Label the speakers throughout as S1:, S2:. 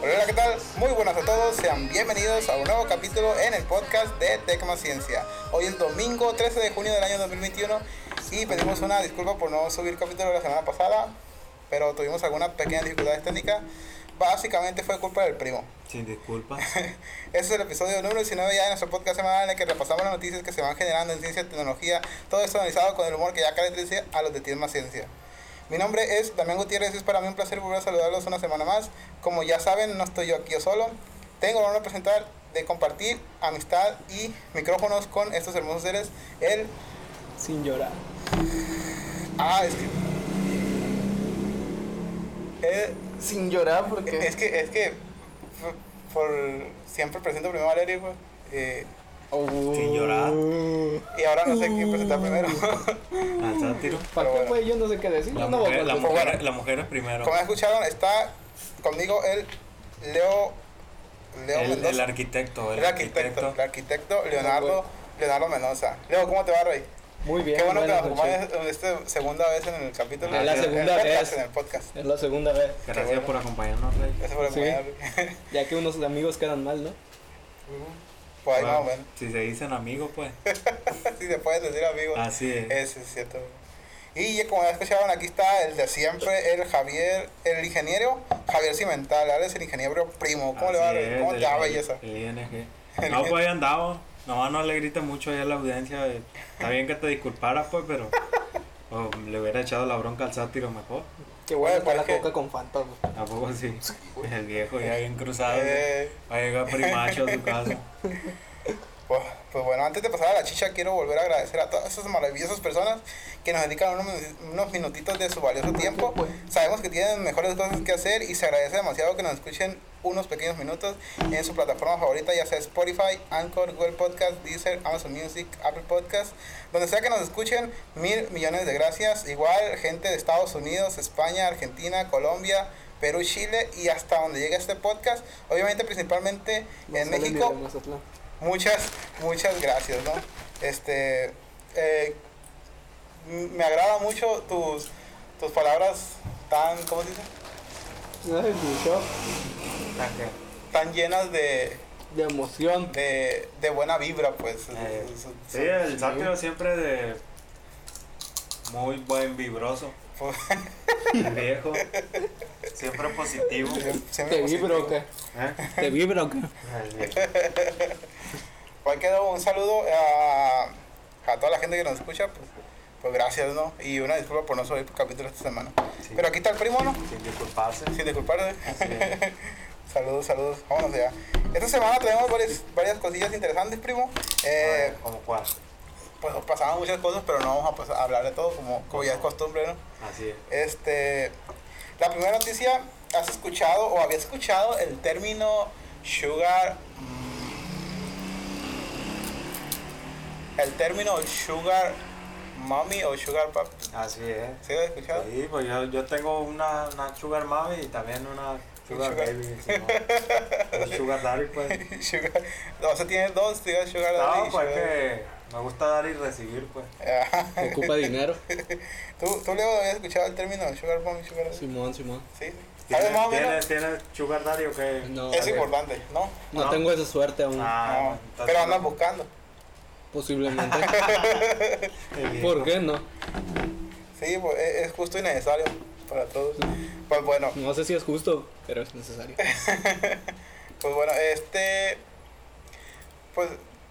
S1: ¿qué tal? Muy buenas a todos, sean bienvenidos a un nuevo capítulo en el podcast de Tecma Ciencia. Hoy es domingo 13 de junio del año 2021 y pedimos una disculpa por no subir capítulo la semana pasada, pero tuvimos algunas pequeñas dificultades técnicas. Básicamente fue culpa del primo.
S2: Sin disculpas.
S1: Este es el episodio número 19 ya de nuestro podcast semanal en el que repasamos las noticias que se van generando en ciencia y tecnología, todo esto analizado con el humor que ya caracteriza a los de Tecma Ciencia. Mi nombre es Damián Gutiérrez y es para mí un placer volver a saludarlos una semana más. Como ya saben, no estoy yo aquí yo solo. Tengo el honor de presentar, de compartir amistad y micrófonos con estos hermosos seres. El...
S3: Sin llorar.
S1: Ah, es que... El...
S3: Sin llorar porque...
S1: Es que, es que... Por, siempre presento primero a Valeria, pues. Eh,
S2: Sin llorar.
S1: y ahora no sé quién presentar primero.
S2: Al sátiro.
S3: ¿Para
S1: Pero
S3: qué,
S1: bueno.
S3: güey? Yo no sé qué decir.
S2: La
S3: no
S2: mujer, la, mujer, la mujer es primero.
S1: Como escucharon, está conmigo el Leo... Leo
S2: El,
S1: Mendoza.
S2: el arquitecto. El,
S1: El arquitecto, el arquitecto Leonardo, Leonardo Mendoza. Leo, ¿cómo te va, Rey?
S3: Muy bien.
S1: Qué bueno que nos acompañes esta segunda vez en el capítulo.
S2: Es la
S1: en el
S3: segunda
S1: podcast,
S3: vez.
S1: En el podcast.
S3: Es la segunda vez.
S2: Gracias
S1: bueno.
S2: por acompañarnos, Rey.
S1: Gracias por
S3: Sí.
S1: acompañarme.
S3: Ya que unos amigos quedan mal, ¿no?
S1: Pues ahí
S2: Bueno,
S1: más o menos.
S2: Si se dicen amigos, pues.
S1: Si se puede decir, amigo.
S2: Así es.
S1: Eso es cierto. Y como ya escuchaban, aquí está el de siempre, el Javier, el ingeniero Javier Cimental. Ahora es el ingeniero primo. ¿Cómo le va,
S2: es,
S1: ¿Cómo te va,
S2: el-
S1: belleza?
S2: El ING. No, pues ahí andamos. Nomás no le grite mucho ahí a la audiencia. Está bien que te disculparas, pues, pero. o le hubiera echado la bronca al sátiro mejor.
S3: Qué bueno está la
S1: pues,
S3: coca con Fanta, güey.
S2: Tampoco sí. El viejo ya bien cruzado.
S1: Eh,
S2: Va a llegar primacho a su casa.
S1: Pues, pues bueno, antes de pasar a la chicha, quiero volver a agradecer a todas esas maravillosas personas que nos dedican unos, unos minutitos de su valioso tiempo. Sabemos que tienen mejores cosas que hacer y se agradece demasiado que nos escuchen unos pequeños minutos en su plataforma favorita, ya sea Spotify, Anchor, Google Podcast, Deezer, Amazon Music, Apple Podcast, donde sea que nos escuchen, mil millones de gracias. Igual, gente de Estados Unidos, España, Argentina, Colombia. Perú, Chile y hasta donde llegue este podcast, obviamente principalmente
S3: No
S1: en México, muchas, muchas gracias, ¿no? Este, eh, me agrada mucho tus, tus palabras tan, ¿cómo se dice?
S3: Ay,
S1: Tan llenas de,
S3: De emoción.
S1: de, de buena vibra, pues.
S2: Eh, Sí, el sátiro siempre de. Muy buen vibroso. El viejo. Siempre positivo.
S1: siempre
S3: ¿Te
S1: positivo.
S3: vibra o qué?
S2: ¿Eh?
S3: ¿Te vibra o qué?
S1: Pues quedó un saludo a, a toda la gente que nos escucha, pues, pues gracias, ¿no? Y una disculpa por no subir capítulo esta semana.
S2: Sí.
S1: Pero aquí está el primo, ¿no?
S2: Sin disculparse.
S1: Sin disculparse. Saludos, saludos. Vámonos ya. Esta semana tenemos varias, varias cosillas interesantes, primo. Eh,
S2: ¿Cómo cuál?
S1: pues pasaban muchas cosas, pero no vamos a hablar de todo, como, como ya es costumbre, ¿no?
S2: Así es.
S1: Este, la primera noticia, ¿has escuchado o habías escuchado el término sugar? El término sugar mommy o sugar pop.
S2: Así es.
S1: ¿Sí lo has escuchado?
S2: Sí, pues yo, yo tengo una, una sugar mami y también una sugar,
S1: sugar.
S2: baby. ¿no? Un sugar daddy, pues.
S1: sugar, o sea, tienes dos, tienes sugar daddy
S2: No,
S1: y
S2: pues
S1: sugar-
S2: que me gusta dar y recibir, pues.
S3: Ocupa dinero.
S1: ¿Tú, tú Leo, habías escuchado el término sugar mommy, sugar daddy?
S3: Simón, Simón.
S1: Sí. ¿Sabes más o
S2: ¿Tienes,
S1: menos?
S2: ¿Tienes sugar daddy o qué?
S3: No,
S1: Es importante, ¿no?
S3: no
S2: No.
S3: tengo esa suerte aún.
S2: Ah,
S1: No, pero
S2: no.
S1: andas buscando.
S3: Posiblemente. ¿Por qué no?
S1: Sí, pues, es es justo y necesario para todos. Pues bueno,
S3: No sé si es justo, pero es necesario.
S1: pues bueno, este, pues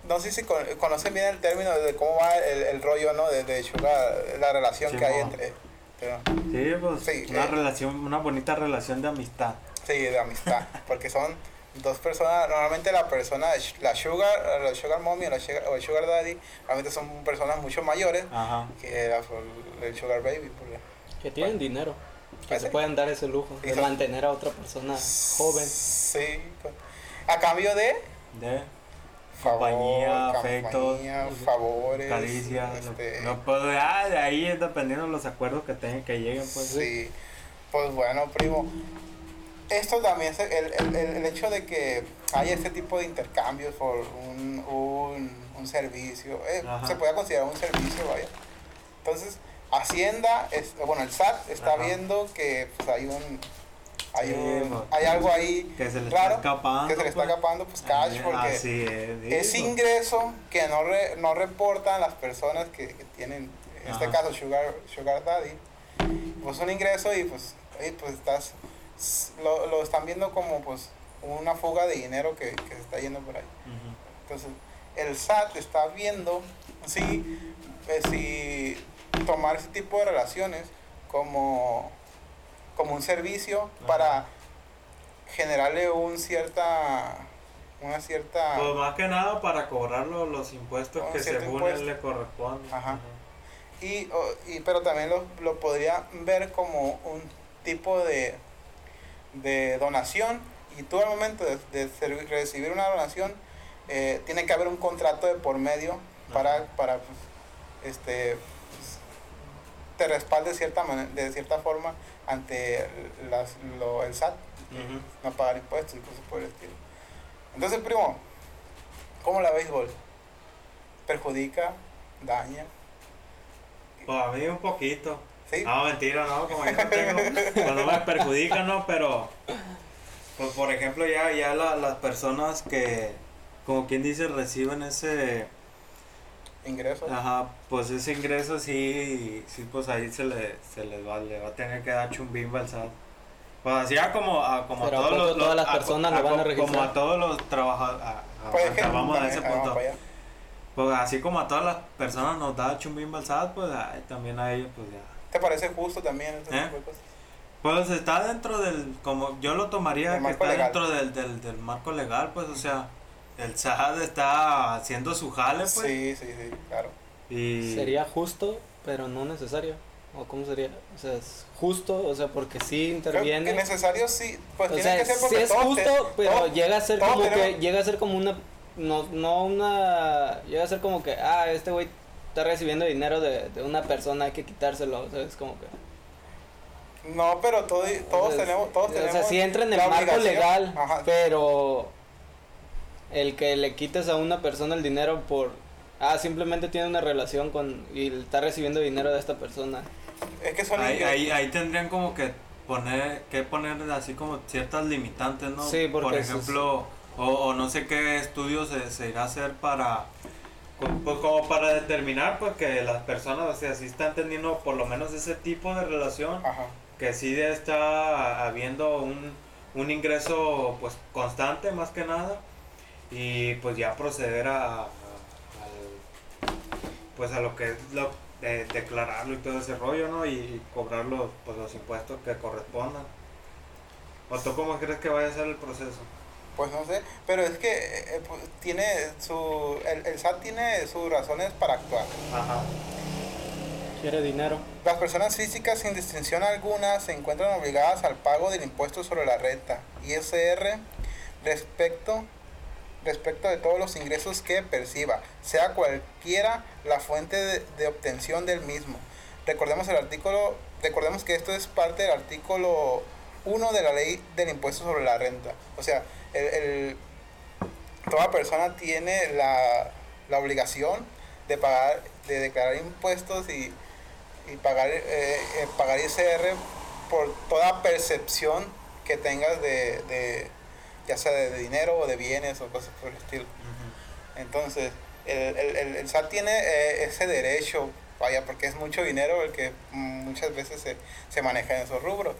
S1: no sé si con- conocen bien el término de cómo va el, el rollo, ¿no? De, de sugar, la relación que hay
S2: Simón.
S1: entre, pero,
S2: Sí, pues
S1: Sí,
S2: una
S1: eh.
S2: relación, una bonita relación de amistad.
S1: sí, de amistad, porque son dos personas, normalmente la persona, la sugar, la sugar mommy o, la sugar, o el sugar daddy, realmente son personas mucho mayores
S2: Ajá.
S1: que la- el sugar baby. porque-
S3: Que tienen dinero. Que
S1: Ah,
S3: se pueden dar ese lujo de mantener a otra persona joven.
S1: Sí, pues, a cambio de
S2: De
S1: favor,
S2: Compañía, afecto,
S1: compañía, favores,
S2: caricias.
S1: este,
S2: No puedo, ah, de ahí es dependiendo de los acuerdos que tengan, que lleguen, pues.
S1: sí. Pues bueno, primo. Esto también es el, el, el- hecho de que haya este tipo de intercambios por un, un, un servicio. eh, se puede considerar un servicio, vaya. Entonces, Hacienda, es, bueno, el SAT está
S2: Ajá.
S1: viendo que pues, hay un hay, un-
S2: pues,
S1: hay algo ahí
S2: Que se le
S1: raro,
S2: está escapando.
S1: que se le está
S2: pues.
S1: escapando, pues cash,
S2: Eh,
S1: porque
S2: Así es.
S1: es
S2: digo.
S1: ingreso que no, re- no reportan las personas que, que tienen, en este caso, Sugar, sugar Daddy. Pues un ingreso y pues, oye, pues estás, lo, lo están viendo como pues una fuga de dinero que, que se está yendo por ahí. Entonces, el SAT está viendo si, eh, si tomar ese tipo de relaciones como, como un servicio
S2: Ajá.
S1: para generarle un cierta una cierta
S2: Pues más que nada para cobrar lo- los impuestos que según
S1: impuesto.
S2: él le corresponden.
S1: Ajá. y, o- y pero también lo, lo podría ver como un tipo de, de donación y tú al momento de, recibir una donación eh, tiene que haber un contrato de por medio para,
S2: Ajá.
S1: para pues, este te respalde cierta mane- de cierta forma ante las, lo, el SAT no pagar impuestos y cosas por el estilo entonces primo ¿cómo la béisbol? perjudica daña
S2: Pues a mí un poquito.
S1: ¿sí?
S2: No, mentira, no, como yo no tengo, pues no me perjudica, ¿no? Pero, pues por ejemplo, ya, ya la- las personas que, como quien dice, reciben ese,
S1: ingresos
S2: ajá, pues ese ingreso sí, sí, pues ahí se le, se les va, le va a tener que dar chumbimba al SAT. Pues así a como a, como a
S3: Pero ¿a
S2: todos los,
S3: todas las
S2: a-
S3: personas
S2: a-
S3: lo van a
S2: como-
S3: registrar?
S2: Como a todos los trabajadores, a- a-
S1: Pues es que-
S2: vamos a ese
S1: vamos
S2: punto.
S1: para allá.
S2: Pues así como a todas las personas nos da chumbimba al SAT, pues ay, también a ellos, pues ya.
S1: ¿Te parece justo también este
S2: ¿Eh?
S1: tipo de cosas?
S2: Pues está dentro del, como yo lo tomaría, que está
S1: legal.
S2: dentro del, del, del marco legal, pues, o sea, el SAD está haciendo su jale, pues,
S1: Sí, sí, sí, claro.
S2: y...
S3: Sería justo, pero no necesario. ¿O cómo sería? O sea, es justo, o sea, porque sí
S1: Creo que
S3: interviene.
S1: necesario sí, pues
S3: O
S1: tiene
S3: sea,
S1: que ser
S3: sí
S1: porque
S3: es
S1: todos
S3: justo,
S1: te-
S3: pero llega a ser como que
S1: tenemos-
S3: llega a ser como una no no una llega a ser como que ah, este güey está recibiendo dinero de, de una persona, hay que quitárselo, o sea, es como que
S1: No, pero todo- todos
S3: o sea,
S1: tenemos, todos
S3: o
S1: tenemos
S3: sea, sí entra en el marco legal,
S1: Ajá.
S3: pero el que le quites a una persona el dinero por ah, simplemente tiene una relación con y está recibiendo dinero de esta persona.
S1: Es que son
S2: ahí, ahí, ahí tendrían como que poner, que poner así como ciertas limitantes, ¿no?
S3: Sí, porque
S2: Por
S3: eso es-
S2: ejemplo, o, o no sé qué estudio se, se irá a hacer para, pues como para determinar, pues que las personas, o sea, si están teniendo por lo menos ese tipo de relación,
S1: Ajá.
S2: que sí está habiendo un, un ingreso pues constante más que nada y pues ya proceder a, pues a lo que es lo de declararlo y todo ese rollo no y, y cobrar los, pues, los impuestos que correspondan o tú cómo crees que vaya a ser el proceso
S1: Pues no sé, pero es que eh, pues, tiene su el, el SAT tiene sus razones para actuar.
S2: ajá
S3: Quiere dinero.
S1: Las personas físicas sin distinción alguna se encuentran obligadas al pago del impuesto sobre la renta, ISR, respecto, respecto de todos los ingresos que perciba, sea cualquiera la fuente de, de obtención del mismo. Recordemos el artículo, recordemos que esto es parte del artículo 1 de la ley del impuesto sobre la renta. O sea, el, toda persona tiene la, la obligación de pagar, de declarar impuestos y, y pagar, eh, eh, pagar ICR por toda percepción que tengas de, de ya sea de dinero o de bienes o cosas por el estilo. Entonces, el, el, el- el SAT tiene eh, ese derecho, vaya, porque es mucho dinero el que mm, muchas veces se, se maneja en esos rubros.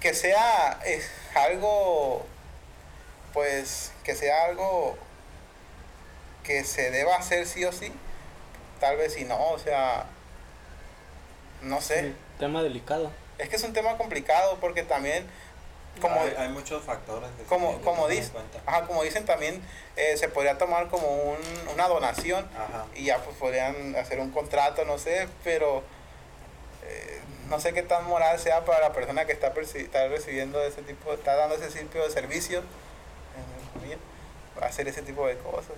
S1: Que sea eh, algo, pues, que sea algo que se deba hacer sí o sí, tal vez si no, o sea, no sé.
S3: Tema delicado.
S1: Es que es un tema complicado porque también, como,
S2: hay, hay muchos factores que
S1: como, como,
S2: tomar en
S1: dice,
S2: cuenta.
S1: ajá, como dicen también, eh, se podría tomar como un, una donación
S2: Ajá.
S1: y ya pues podrían hacer un contrato, no sé, pero eh, no sé qué tan moral sea para la persona que está, está recibiendo ese tipo, está dando ese tipo de servicio, hacer ese tipo de cosas.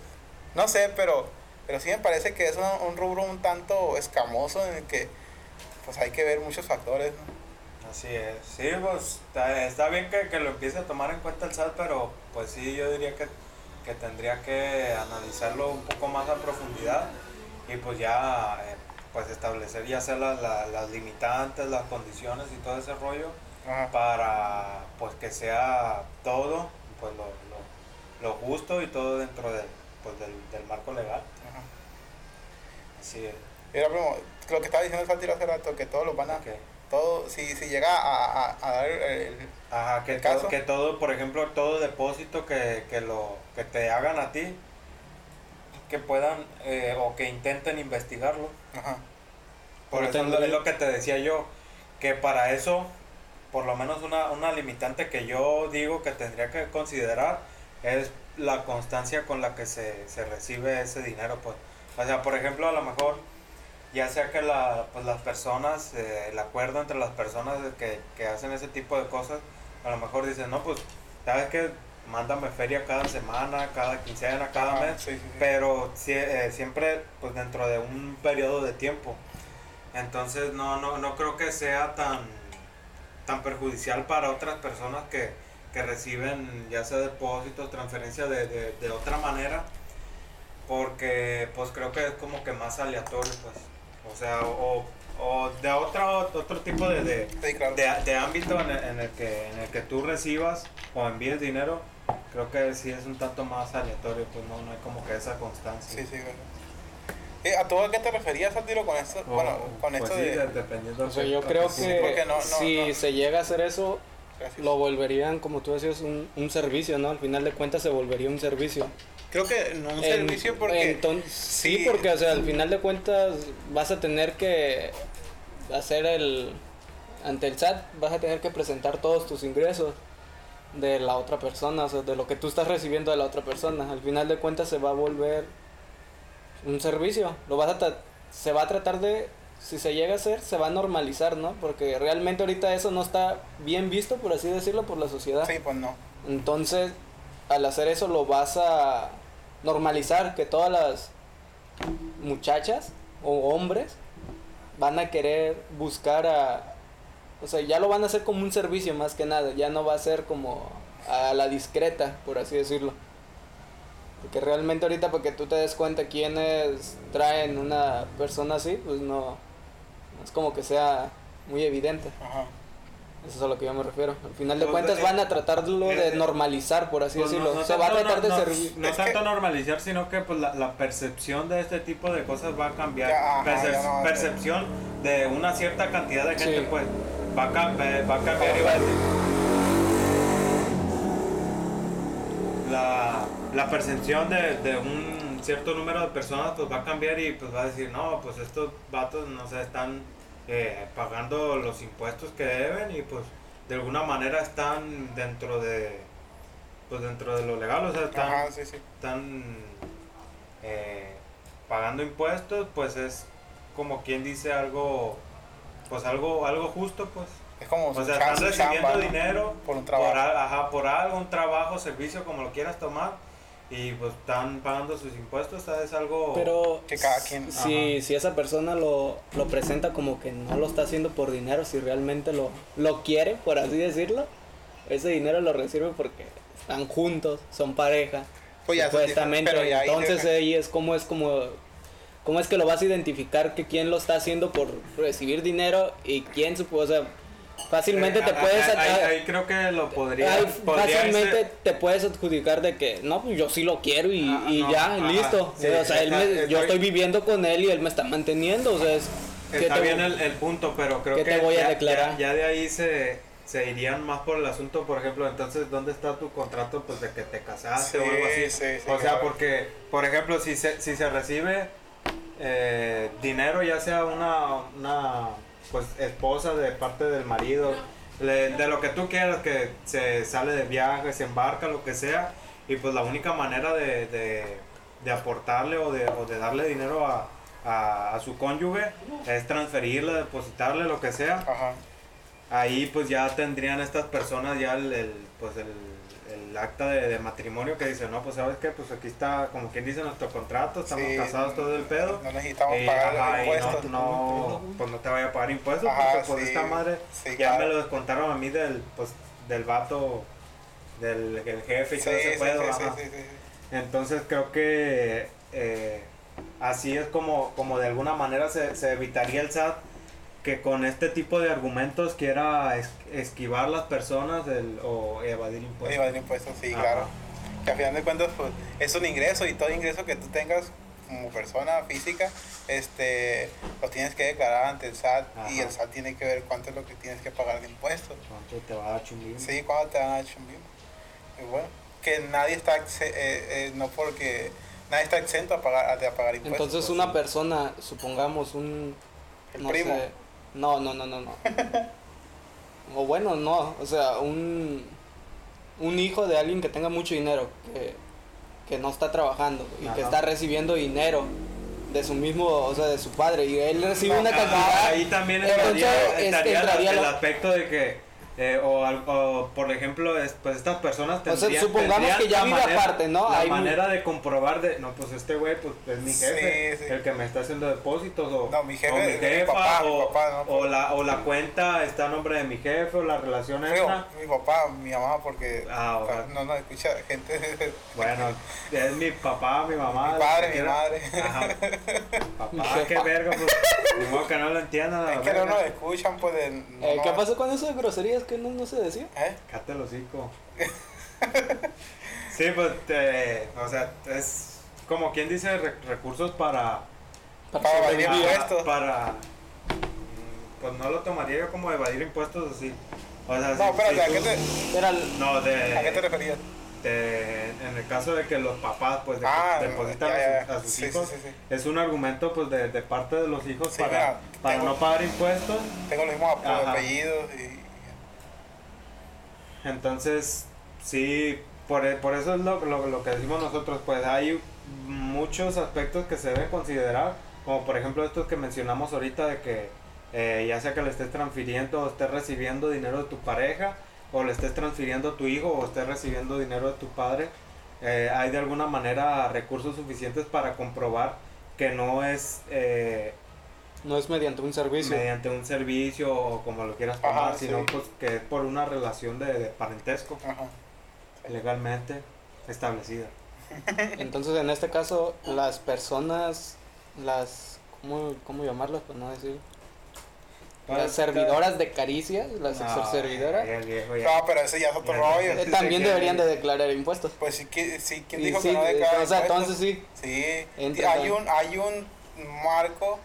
S1: No sé, pero, pero sí me parece que es un, un rubro un tanto escamoso en el que pues hay que ver muchos factores, ¿no?
S2: Así es, sí, pues está, está bien que, que lo empiece a tomar en cuenta el SAT, pero pues sí, yo diría que, que tendría que analizarlo un poco más a profundidad y pues ya eh, pues establecer ya sea la- la- las limitantes, las condiciones y todo ese rollo
S1: Ajá.
S2: para pues que sea todo pues lo, lo, lo justo y todo dentro del, pues, del, del marco legal.
S1: Ajá.
S2: Así es.
S1: Mira, primo, lo que estaba diciendo el Saltiro hace rato, que todos los van a... Todo, si, si llega a, a, a dar el...
S2: Ajá, que
S1: ¿El
S2: todo,
S1: caso?
S2: que todo, por ejemplo, todo depósito que, que lo que te hagan a ti, que puedan eh, o que intenten investigarlo.
S1: Ajá.
S2: Por eso es lo-
S3: tendría-
S2: es lo que te decía yo, que para eso, por lo menos una, una limitante que yo digo que tendría que considerar es la constancia con la que se, se recibe ese dinero. Pues. O sea, por ejemplo, a lo mejor, ya sea que la, pues, las personas, eh, el acuerdo entre las personas que, que hacen ese tipo de cosas, a lo mejor dicen, no, pues, ¿sabes qué? Mándame feria cada semana, cada quincena, cada mes
S1: sí, sí, sí.
S2: pero eh, siempre pues dentro de un periodo de tiempo. Entonces no, no, no creo que sea tan, tan perjudicial para otras personas que, que reciben ya sea depósitos, transferencias de, de, de otra manera, porque pues creo que es como que más aleatorio pues, o sea, o, o de otro, otro tipo de, de,
S1: Sí, claro.
S2: de, de ámbito en el, en el que en el que tú recibas o envíes dinero creo que sí es un tanto más aleatorio pues no, no hay como que esa constancia
S1: Sí, sí, claro. Eh, ¿A tú a qué te referías, Saltiro, con esto?
S2: O-
S1: bueno, con
S2: pues
S1: esto
S2: sí,
S1: de...
S2: de- dependiendo
S3: O sea,
S2: de
S3: yo creo que
S1: porque no- no-
S3: si
S1: no.
S3: se llega a hacer eso,
S1: Gracias.
S3: lo volverían, como tú decías, un, un servicio, ¿no? Al final de cuentas se volvería un servicio.
S1: Creo que no un
S3: En-
S1: servicio porque...
S3: sí,
S1: sí.
S3: porque, o sea, al final de cuentas vas a tener que hacer el... Ante el SAT vas a tener que presentar todos tus ingresos de la otra persona, o sea, de lo que tú estás recibiendo de la otra persona. Al final de cuentas se va a volver un servicio. Lo vas a se va a tratar de si se llega a hacer, se va a normalizar, ¿no? Porque realmente ahorita eso no está bien visto, por así decirlo, por la sociedad.
S1: Sí, pues no.
S3: Entonces, al hacer eso lo vas a normalizar, que todas las muchachas o hombres van a querer buscar a... O sea, ya lo van a hacer como un servicio más que nada, ya no va a ser como a la discreta, por así decirlo. Porque realmente ahorita para que tú te des cuenta quiénes traen una persona así, pues no, es como que sea muy evidente.
S1: Ajá.
S3: Eso es a lo que yo me refiero. Al final de
S2: Pues,
S3: cuentas
S2: eh,
S3: van a tratarlo de normalizar, por así
S2: Pues
S3: decirlo.
S2: no
S3: Se va a
S2: tanto-
S3: tratar de
S2: no- no-
S3: servir.
S2: No
S1: Es
S2: tanto
S1: que-
S2: normalizar, sino que pues la, la percepción de este tipo de cosas va a cambiar.
S1: Ya,
S2: Percep- percepción de una cierta cantidad de gente,
S3: Sí.
S2: pues va a, cam- eh, va a cambiar y va a decir. La, la percepción de, de un cierto número de personas pues va a cambiar y pues va a decir, no, pues estos vatos no sé, están eh, pagando los impuestos que deben y pues de alguna manera están dentro de pues dentro de lo legal, o sea, están,
S1: Ajá, sí, sí.
S2: están eh, pagando impuestos, pues es como quien dice algo, pues algo, algo justo, pues.
S1: Es como
S2: O sea, están recibiendo dinero
S1: Por un trabajo.
S2: ajá, por algo, un trabajo, servicio, como lo quieras tomar, y pues están pagando sus impuestos, ¿sabes? Algo...
S3: Pero
S1: Que cada quien-
S3: si, si esa persona lo, lo presenta como que no lo está haciendo por dinero, si realmente lo, lo quiere, por así decirlo, ese dinero lo recibe porque están juntos, son pareja,
S1: Pues ya, es
S3: supuestamente.
S1: ya
S3: Entonces ahí es como es como cómo es que lo vas a identificar que quién lo está haciendo por recibir dinero y quién supo, o sea, fácilmente
S2: Eh,
S3: te
S2: a-
S3: puedes
S2: a- ahí, creo que lo podría...
S3: Fácilmente
S2: ser-
S3: te puedes adjudicar de que no, pues yo sí lo quiero y,
S2: Ah,
S3: y
S2: no,
S3: ya,
S2: ajá,
S3: listo.
S2: sí,
S3: o sea, él
S2: está-
S3: me- yo
S2: estoy-
S3: viviendo con él y él me está manteniendo. O sea, es, ¿qué
S2: Está bien el, el punto, pero creo
S3: ¿Qué
S2: que
S3: te voy a
S2: ya,
S3: declarar?
S2: ya- ya de ahí se, se irían más por el asunto, por ejemplo, entonces, ¿dónde está tu contrato pues de que te casaste
S1: Sí,
S2: o algo así?
S1: sí, sí,
S2: o sea,
S1: claro.
S2: porque, por ejemplo, si se, si se recibe eh, dinero, ya sea una, una pues, esposa de parte del marido, le- de lo que tú quieras, que se sale de viaje, se embarca, lo que sea, y pues la única manera de, de, de aportarle o de, o de darle dinero a, a, a su cónyuge es transferirle, depositarle, lo que sea.
S1: Ajá.
S2: Ahí pues ya tendrían estas personas ya el, el, pues el, el acta de, de matrimonio que dice, no, pues sabes qué, pues aquí está, como quien dice, nuestro contrato, estamos
S1: Sí,
S2: casados todo el pedo.
S1: No necesitamos
S2: Eh,
S1: pagar
S2: ajá, y
S1: impuestos.
S2: no, no, pues no te vaya a pagar impuestos
S1: Ajá,
S2: porque pues
S1: sí,
S2: esta madre
S1: sí,
S2: ya
S1: claro.
S2: me lo descontaron a mí del, pues, del vato, del, del jefe y todo ese pedo. ajá. Entonces creo que eh, así es como, como de alguna manera se, se evitaría el SAT que con este tipo de argumentos quiera es- esquivar las personas del, o evadir impuestos.
S1: Evadir impuestos, sí,
S2: Ajá.
S1: claro. Que al final de cuentas, pues, es un ingreso y todo ingreso que tú tengas como persona física, este, lo tienes que declarar ante el SAT y el SAT tiene que ver cuánto es lo que tienes que pagar de impuestos.
S2: ¿Cuánto te va a dar chumbín?
S1: Sí, cuando te van a chumbir. Y bueno, que nadie está, exe- eh, eh, no porque nadie está exento a pagar, a, de pagar impuestos.
S3: Entonces
S1: pues,
S3: una persona, supongamos un...
S1: El
S3: no
S1: primo.
S3: sé, no, no, no, no, no. o bueno, no, o sea, un, un hijo de alguien que tenga mucho dinero, que, que no está trabajando y que está recibiendo dinero de su mismo, o sea, de su padre, y él recibe
S1: No,
S3: una cantidad...
S2: ahí también entraría, entraría la-
S3: entraría
S2: el aspecto de que, eh, o, o, por ejemplo, es- pues estas personas
S3: O sea,
S2: tendrían,
S3: supongamos
S2: tendrían
S3: que ya
S2: la
S3: vive
S2: manera-
S3: aparte, ¿no?
S2: La
S3: Hay
S2: manera de comprobar de, no, pues este güey pues, es mi jefe,
S1: Sí, sí.
S2: el que me está haciendo depósitos, o,
S1: No, mi jefe
S2: o mi
S1: es mi
S2: jefa,
S1: papá, mi
S2: o,
S1: papá, no,
S2: o la, o la cuenta está a nombre de mi jefe, o la relación extra.
S1: mi papá, mi mamá, porque
S2: Ah,
S1: o sea, no nos escucha gente.
S2: Bueno, es mi papá, mi mamá.
S1: Mi padre, mi madre.
S2: Ajá.
S3: Mi
S2: Papá,
S3: jefa.
S2: qué verga, pues. Ni modo que no lo entiendan.
S1: es que no nos escuchan, pues. de- no
S3: Eh, ¿Qué pasó con eso de que no, no se decía?
S1: ¿Eh?
S2: Cállate el hocico. sí, pues, te- o sea, es como quien dice re- recursos para.
S1: Para evadir impuestos.
S2: Para. mm, Pues no lo tomaría yo como evadir impuestos así. O sea,
S1: No,
S2: si-
S1: espérate,
S2: si
S1: ¿a qué te,
S3: Era el-
S2: No, de.
S1: a qué te referías?
S2: de- en el caso de que los papás pues de-
S1: Ah,
S2: depositan
S1: ya,
S2: a,
S1: ya,
S2: sus- a sus
S1: sí,
S2: hijos,
S1: sí, sí.
S2: es un argumento pues de, de parte de los hijos
S1: Sí,
S2: para,
S1: mira,
S2: para
S1: tengo-
S2: no pagar impuestos.
S1: Tengo los mismos apellidos y.
S2: Entonces, sí, por, e- por eso es lo, lo, lo que decimos nosotros, pues hay muchos aspectos que se deben considerar, como por ejemplo estos que mencionamos ahorita de que eh, ya sea que le estés transfiriendo o estés recibiendo dinero de tu pareja, o le estés transfiriendo a tu hijo o estés recibiendo dinero de tu padre, eh, hay de alguna manera recursos suficientes para comprobar que no es eh,
S3: no es mediante un servicio.
S2: mediante un servicio o como lo quieras
S1: Ajá,
S2: tomar, sino
S1: sí.
S2: pues que es por una relación de, de parentesco
S1: Ajá.
S2: legalmente establecida.
S3: Entonces, en este caso, las personas, las, ¿cómo, cómo llamarlas? Para no decir. Las servidoras de caricias, las
S2: No, ya.
S1: No, pero ese ya es otro
S2: Ya,
S1: rollo.
S3: eh,
S2: sí,
S3: también deberían de declarar impuestos.
S1: Pues sí, que- sí, ¿quién
S3: Y
S1: dijo
S3: sí,
S1: que no
S3: eh,
S1: declara
S3: o sea,
S1: impuestos?
S3: entonces sí,
S1: Sí,
S3: Entra
S1: hay un, hay un marco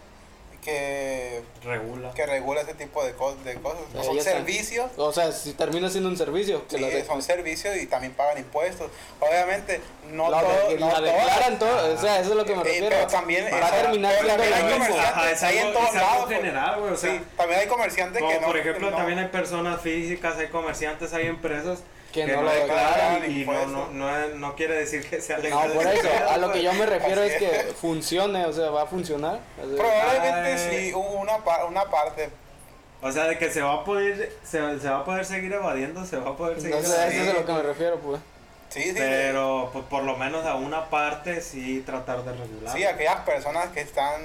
S1: que,
S2: regula.
S1: que regula ese tipo de, cos- de cosas. Son servicios,
S3: o sea, si termina siendo un servicio, que
S1: sí,
S3: de-
S1: son servicios y también pagan impuestos. Obviamente, no
S3: la,
S1: todo,
S3: de-
S1: no
S3: la declaran todo, o sea, eso es lo que me
S1: Eh,
S3: refiero.
S1: pero también
S3: Va a terminar
S1: pero
S3: siendo
S1: también hay
S3: lo mismo.
S1: comerciantes,
S2: Ajá, es
S1: hay en todos lados, pues.
S2: general, güey. O sea,
S1: sí, también hay comerciantes
S2: como
S1: que no.
S2: por ejemplo,
S1: no-
S2: también hay personas físicas, hay comerciantes, hay empresas
S3: Que no lo
S2: declaran y no, no, no, no quiere decir que sea
S3: No,
S2: legal.
S3: por eso, a lo que yo me refiero es que funcione, o sea, va a funcionar. O sea,
S1: Probablemente
S2: Ay.
S1: sí, hubo una, pa- una parte.
S2: O sea, de que se va a poder, se, se va a poder seguir evadiendo, se va a poder seguir
S3: o sea,
S2: evadiendo.
S3: eso es a lo que me refiero, pues.
S1: Sí, sí,
S2: Pero pues, por lo menos a una parte sí tratar de regular.
S1: sí, aquellas personas que están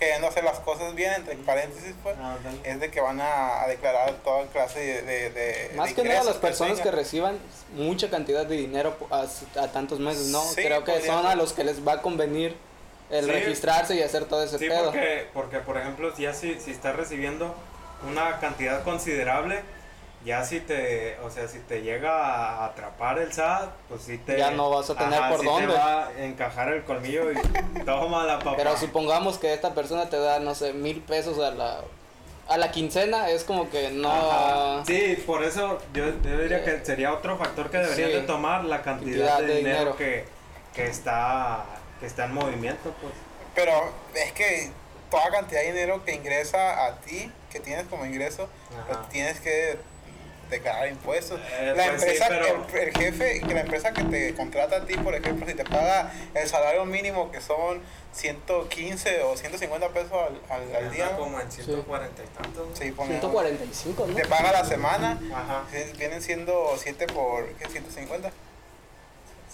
S1: queriendo hacer las cosas bien, entre paréntesis, pues.
S2: Ah,
S1: es de que van a, a declarar toda clase de, de, de-
S3: Más
S1: de
S3: que nada las personas que reciban mucha cantidad de dinero a, a tantos meses, ¿no?
S1: Sí,
S3: Creo que son
S1: ser.
S3: a los que les va a convenir el
S2: Sí.
S3: registrarse y hacer todo ese
S2: Sí,
S3: pedo.
S2: porque, porque por ejemplo, ya si, si estás recibiendo una cantidad considerable, ya si te, o sea, si te llega a atrapar el SAT, pues sí te...
S3: Ya no vas a tener por
S2: sí
S3: dónde.
S2: te va a encajar el colmillo y toma la papá.
S3: Pero supongamos que esta persona te da, no sé, mil pesos a la, a la quincena, es como que no...
S2: Ajá. Sí, por eso yo, yo diría que sería otro factor que deberían
S3: Sí.
S2: de tomar la cantidad,
S3: Cantidad
S2: de,
S3: de
S2: dinero,
S3: dinero.
S2: Que, que está que está en movimiento, pues.
S1: Pero es que toda cantidad de dinero que ingresa a ti, que tienes como ingreso, pues tienes que declarar impuestos.
S2: Eh,
S1: la
S2: pues sí,
S1: empresa,
S2: pero-
S1: el, el jefe, que la empresa que te contrata a ti, por ejemplo, si te paga el salario mínimo que son 115 o 150 pesos al, al, al día,
S2: como en 140 y tantos. ¿no?
S1: Sí, ponle-
S3: 145, ¿no?
S1: te paga la semana,
S2: Ajá.
S1: eh, vienen siendo 7 por, ¿qué? 150.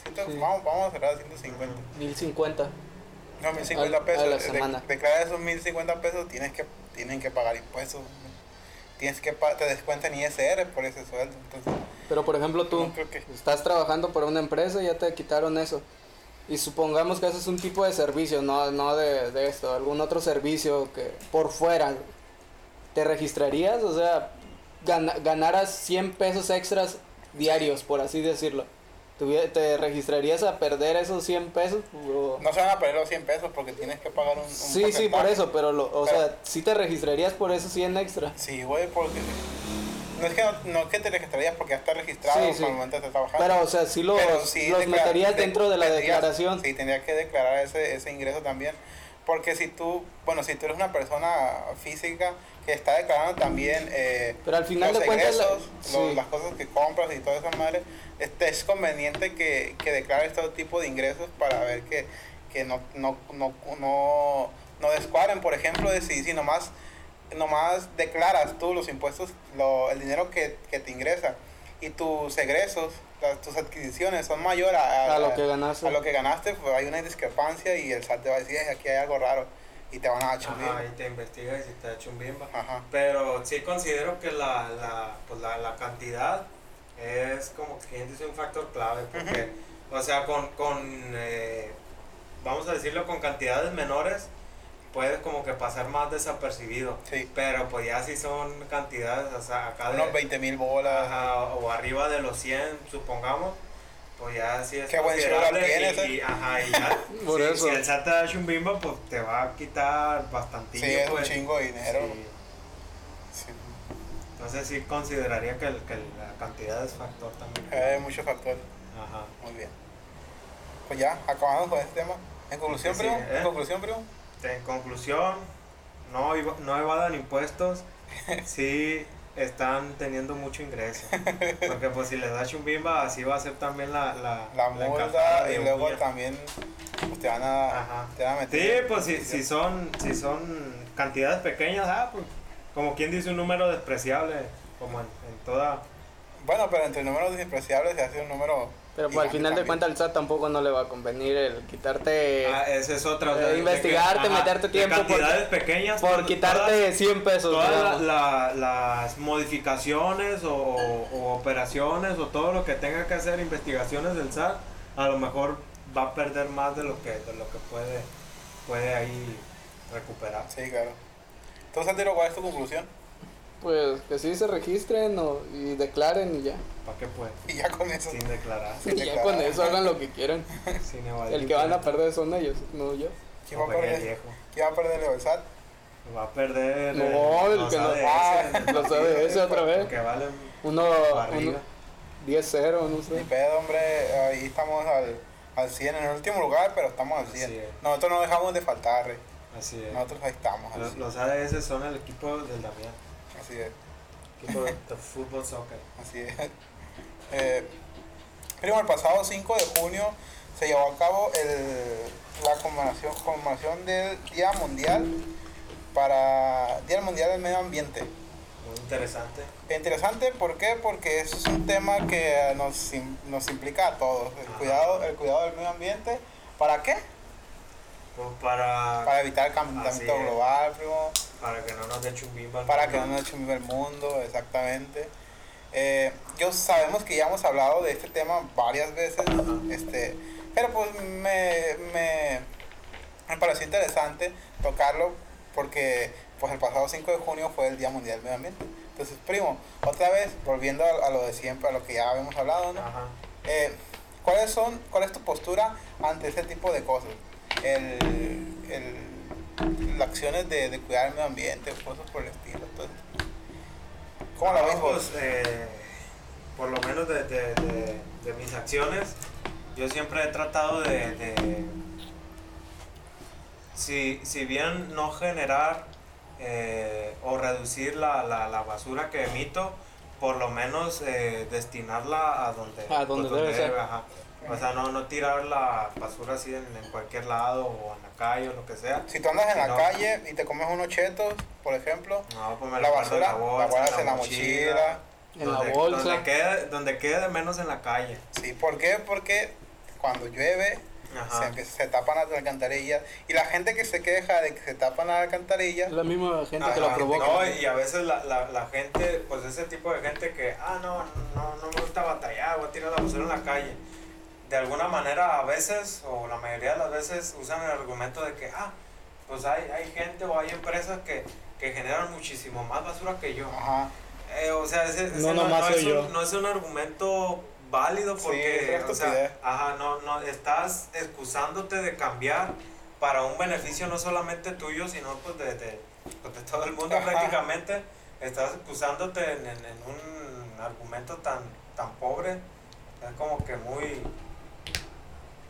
S1: Ciento-
S3: Sí.
S1: vamos, vamos a cerrar a 150.
S3: 1050.
S1: No, 1050
S3: Al-
S1: pesos.
S3: a la
S1: de-
S3: semana.
S1: declara esos 1050 pesos, tienes que, tienen que pagar impuestos. Tienes que te descuentan ISR por ese sueldo. Entonces,
S3: Pero por ejemplo tú
S1: que.
S3: estás trabajando por una empresa y ya te quitaron eso. Y supongamos que haces un tipo de servicio, no, no de, de esto, algún otro servicio que por fuera. ¿te registrarías? O sea, gana- ganaras 100 pesos extras diarios, por así decirlo. ¿Te registrarías a perder esos 100 pesos? O-
S1: No se van a perder los 100 pesos porque tienes que pagar un, un
S3: Sí, sí, por eso, pero, lo, o
S1: Pero-
S3: sea, ¿sí te registrarías por esos 100 extra?
S1: Sí, güey, porque... No es, que no, no es que te registrarías porque ya está registrado
S3: Sí, sí.
S1: el momento de trabajando.
S3: Pero, o sea, sí los,
S1: Pero sí
S3: los meterías
S1: de-
S3: dentro de la declaración.
S1: Sí, tendrías que declarar ese, ese ingreso también. Porque si tú, bueno, si tú eres una persona física que está declarando también eh,
S3: Pero al final
S1: los
S3: de cuentas, la-
S1: ingresos, los-
S3: sí.
S1: las cosas que compras y todas esas madres, este, es conveniente que, que declares todo tipo de ingresos para ver que, que no, no, no, no, no descuadren. Por ejemplo, de si, si nomás, nomás declaras tú los impuestos, lo, el dinero que, que te ingresa y tus egresos, las- tus adquisiciones son mayor a,
S3: A lo que ganaste.
S1: a lo que ganaste, pues hay una discrepancia y el SAT te va a decir, "Ay, aquí hay algo raro y te van a chumbir.
S2: Ajá, y te investiga y te ha hecho un bimba.
S1: Ajá.
S2: Pero sí considero que la, la, pues la, la cantidad es como que quien dice un factor clave, porque, o sea, con, con eh, vamos a decirlo, con cantidades menores puedes como que pasar más desapercibido,
S1: Sí.
S2: pero pues ya si son cantidades, o sea, acá de,
S1: Unos 20 mil bolas.
S2: ajá, o arriba de los 100, supongamos, pues ya sí es
S1: Qué buen tienes,
S2: y, y- ajá, y ya,
S3: Por
S2: si,
S3: eso.
S2: si el SAT te ha hecho un bimba, pues te va a quitar bastantillo,
S1: Sí, es un
S2: pues.
S1: chingo de dinero.
S2: Sí.
S1: Sí.
S2: Entonces sí consideraría que, el- que la cantidad es factor también.
S1: Hay muchos factores.
S2: Ajá.
S1: Muy bien. Pues ya, acabamos con este tema. En conclusión,
S2: Sí,
S1: primo.
S2: ¿eh?
S1: En conclusión, primo.
S2: En conclusión, no, no evadan impuestos, sí están teniendo mucho ingreso. Porque pues si les das un bimba, así va a ser también la, la,
S1: La multa
S2: de
S1: y luego también pues, te van a,
S2: Ajá.
S1: te van a
S2: Sí,
S1: meter.
S2: pues si, si son si son cantidades pequeñas, ah, pues como quien dice un número despreciable, como en, en toda...
S1: Bueno, pero entre números despreciables se hace un número.
S3: Pero pues, al final de cuentas el SAT tampoco no le va a convenir el quitarte
S2: Ah, esa es otra. o sea,
S3: eh,
S2: de que-
S3: investigarte,
S2: ajá,
S3: meterte
S2: de
S3: tiempo por-
S2: cantidades pequeñas.
S3: por
S2: todas-
S3: quitarte 100 pesos.
S2: todas
S3: digamos.
S2: la- la- las modificaciones o, o operaciones o todo lo que tenga que hacer investigaciones del SAT a lo mejor va a perder más de lo que de lo que puede puede ahí recuperar
S1: Sí, claro. Entonces, Altero, ¿cuál es tu conclusión?
S3: Pues que sí se registren o, y declaren y ya.
S2: para qué puede
S1: Y ya con eso.
S2: sin declarar
S1: Sí,
S3: Y ya
S1: declarar.
S3: con eso hagan lo que quieran.
S2: sin evadir
S3: El que van a perder son ellos, no yo.
S1: ¿Quién va a
S2: el
S1: perder?
S2: viejo.
S1: ¿Quién va a perder el SAT?
S2: va a perder
S3: No, el que no-
S2: sabe
S1: ah,
S2: ese,
S3: Lo sabe ese otra vez.
S2: que vale
S3: Uno,
S2: Barriga.
S3: uno 10-0, no
S1: Ni
S3: sé.
S1: pedo, hombre. Ahí estamos al, al 100, en el último lugar, pero estamos al 100.
S2: Así es.
S1: Nosotros no dejamos de faltar, rey.
S2: así es
S1: Nosotros ahí estamos. al
S2: los,
S1: 100.
S2: los ADS son el equipo del Damián
S1: Así es.
S2: equipo de, fútbol soccer
S1: Así es. Eh, primo, el pasado 5 de junio se llevó a cabo el, la conmemoración, conmemoración del Día Mundial para Día Mundial del Medio Ambiente.
S2: muy interesante
S1: Interesante, ¿por qué? Porque eso es un tema que nos, nos implica a todos. El
S2: Ajá.
S1: cuidado, el cuidado del medio ambiente. ¿Para qué?
S2: Pues para,
S1: Para evitar el calentamiento global, primo.
S2: para que no nos dé chumbimba al
S1: para que no nos eche el mundo, exactamente. Eh, yo sabemos que ya hemos hablado de este tema varias veces, este, pero pues me, me, me pareció interesante tocarlo porque pues el pasado 5 de junio fue el Día Mundial del Medio Ambiente. Entonces, primo, otra vez, volviendo a, a lo de siempre, a lo que ya habíamos hablado, ¿no?
S2: Ajá.
S1: Eh, ¿cuáles son, ¿Cuál es tu postura ante ese tipo de cosas? El, el, las acciones de, de cuidar el medio ambiente, cosas por el estilo. Entonces, ¿Cómo la
S2: No,
S1: ves
S2: pues, eh, por lo menos de, de, de- de mis acciones, yo siempre he tratado de, de- si, si bien no generar eh, o reducir la, la, la basura que emito, por lo menos eh, destinarla a donde,
S3: A donde debe ser.
S2: ajá. O sea, no, no tirar la basura así en, en cualquier lado o en la calle o lo que sea.
S1: Si tú andas en la
S2: No.
S1: calle y te comes unos chetos, por ejemplo,
S2: No, pues me
S1: la basura
S2: en la
S1: la
S2: bolsa,
S1: guardas en la mochila.
S3: En la bolsa.
S2: Donde quede, donde quede menos en la calle.
S1: Sí, ¿por qué? Porque cuando llueve se,
S2: Ajá.
S1: empieza- se tapan las alcantarillas y la gente que se queja de que se tapan las alcantarillas,
S3: Es la misma gente que lo provoca.
S2: No, y a veces la, la, la gente, pues ese tipo de gente que, ah, no, no, no me gusta batallar, voy a tirar la basura en la calle. De alguna manera, a veces, o la mayoría de las veces, usan el argumento de que, ah, pues hay, hay gente o hay empresas que, que generan muchísimo más basura que yo.
S1: Ajá.
S2: Eh, o sea, ese, ese
S3: No, nomás
S2: es
S3: soy yo.
S2: un, no es un argumento válido
S1: Sí,
S2: porque,
S1: es
S2: o sea, ajá, no, no, estás excusándote de cambiar para un beneficio no solamente tuyo, sino pues de, de, pues, de todo el mundo
S1: Ajá.
S2: prácticamente. Estás excusándote en, en, en un argumento tan, tan pobre. Es como que muy,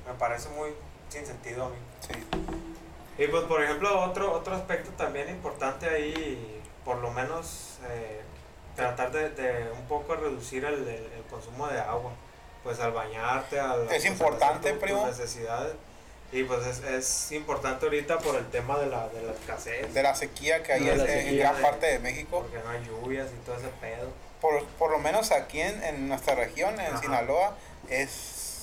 S2: me parece muy sin sentido a mí.
S1: Sí.
S2: Y pues por ejemplo otro otro aspecto también importante ahí, por lo menos eh, tratar de, de un poco reducir el, el- el consumo de agua, pues al bañarte, al
S1: Es importante,
S2: tu-
S1: primo.
S2: necesidades. Y pues es, es importante ahorita por el tema de la, de la escasez,
S1: De la sequía que hay en, gran
S2: de-
S1: parte de México.
S2: porque no hay lluvias y todo ese pedo.
S1: Por, por lo menos aquí en, en nuestra región, en
S2: Ajá.
S1: Sinaloa, es,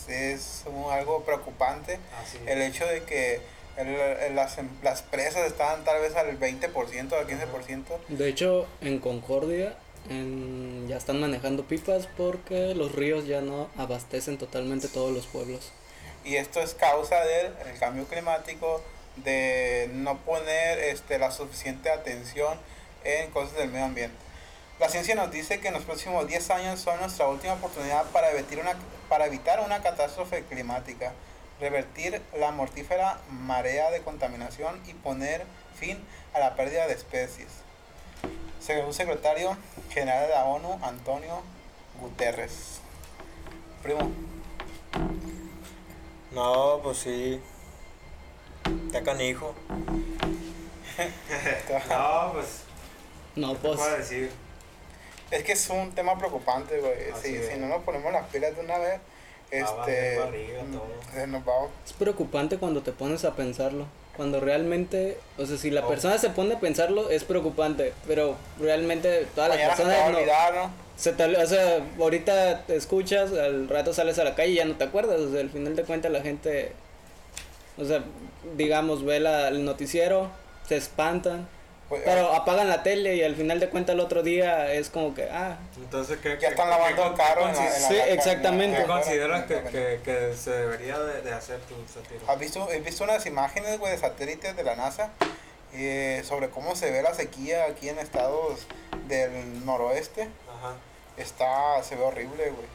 S1: es un- algo preocupante
S2: Así.
S1: el hecho de que el- el- las, em- las presas están tal vez al 20%, al 15%.
S3: De hecho, en Concordia en- ya están manejando pipas porque los ríos ya no abastecen totalmente todos los pueblos.
S1: Y esto es causa del el cambio climático, de no poner este, la suficiente atención en cosas del medio ambiente. La ciencia nos dice que en los próximos 10 años son nuestra última oportunidad para evitar una, para evitar una catástrofe climática, revertir la mortífera marea de contaminación y poner fin a la pérdida de especies. Según secretario general de la ONU, Antonio Guterres. Primo,
S4: No, pues sí. Está canijo.
S2: No, pues,
S3: No,
S2: ¿qué
S3: pues,
S2: puedo decir?
S1: Es que es un tema preocupante, güey. Si, si no nos ponemos las pilas de una vez,
S2: Va a
S1: este.
S2: barriga todo.
S1: nos a-
S3: es preocupante cuando te pones a pensarlo. Cuando realmente, o sea, si la
S2: Oh.
S3: persona se pone a pensarlo es preocupante, pero realmente todas las
S1: Mañana se te va a
S3: personas no, se te- o sea, ahorita te escuchas, al rato sales a la calle y ya no te acuerdas, o sea, al final de cuentas la gente, o sea, digamos, ve la- el noticiero, se espantan, pero apagan la tele y al final de cuentas el otro día es como que, ah,
S2: Entonces, ¿qué,
S1: ya
S2: qué-
S1: están lavando el carro en la, en la-
S3: Sí, exactamente.
S1: en
S2: ¿Qué consideras que, que, que se debería de, de hacer tu satiro?
S1: ¿Has visto, he visto unas imágenes, güey, de satélites de la NASA eh, sobre cómo se ve la sequía aquí en estados del noroeste?
S2: Ajá.
S1: Está, se ve horrible, güey.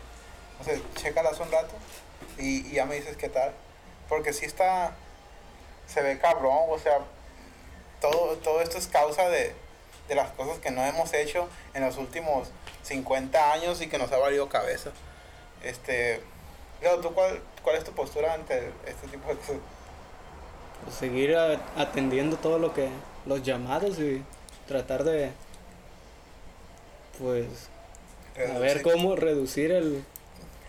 S1: O sea, chécalas un rato y, y ya me dices qué tal. Porque sí está, se ve cabrón, o sea, todo, todo esto es causa de, de las cosas que no hemos hecho en los últimos 50 años y que nos ha valido cabeza. Este, Leo, ¿tú cuál, cuál es tu postura ante este tipo de cosas?
S3: pues, seguir a- atendiendo todo lo que, los llamados y tratar de, pues, a ver cómo reducir el,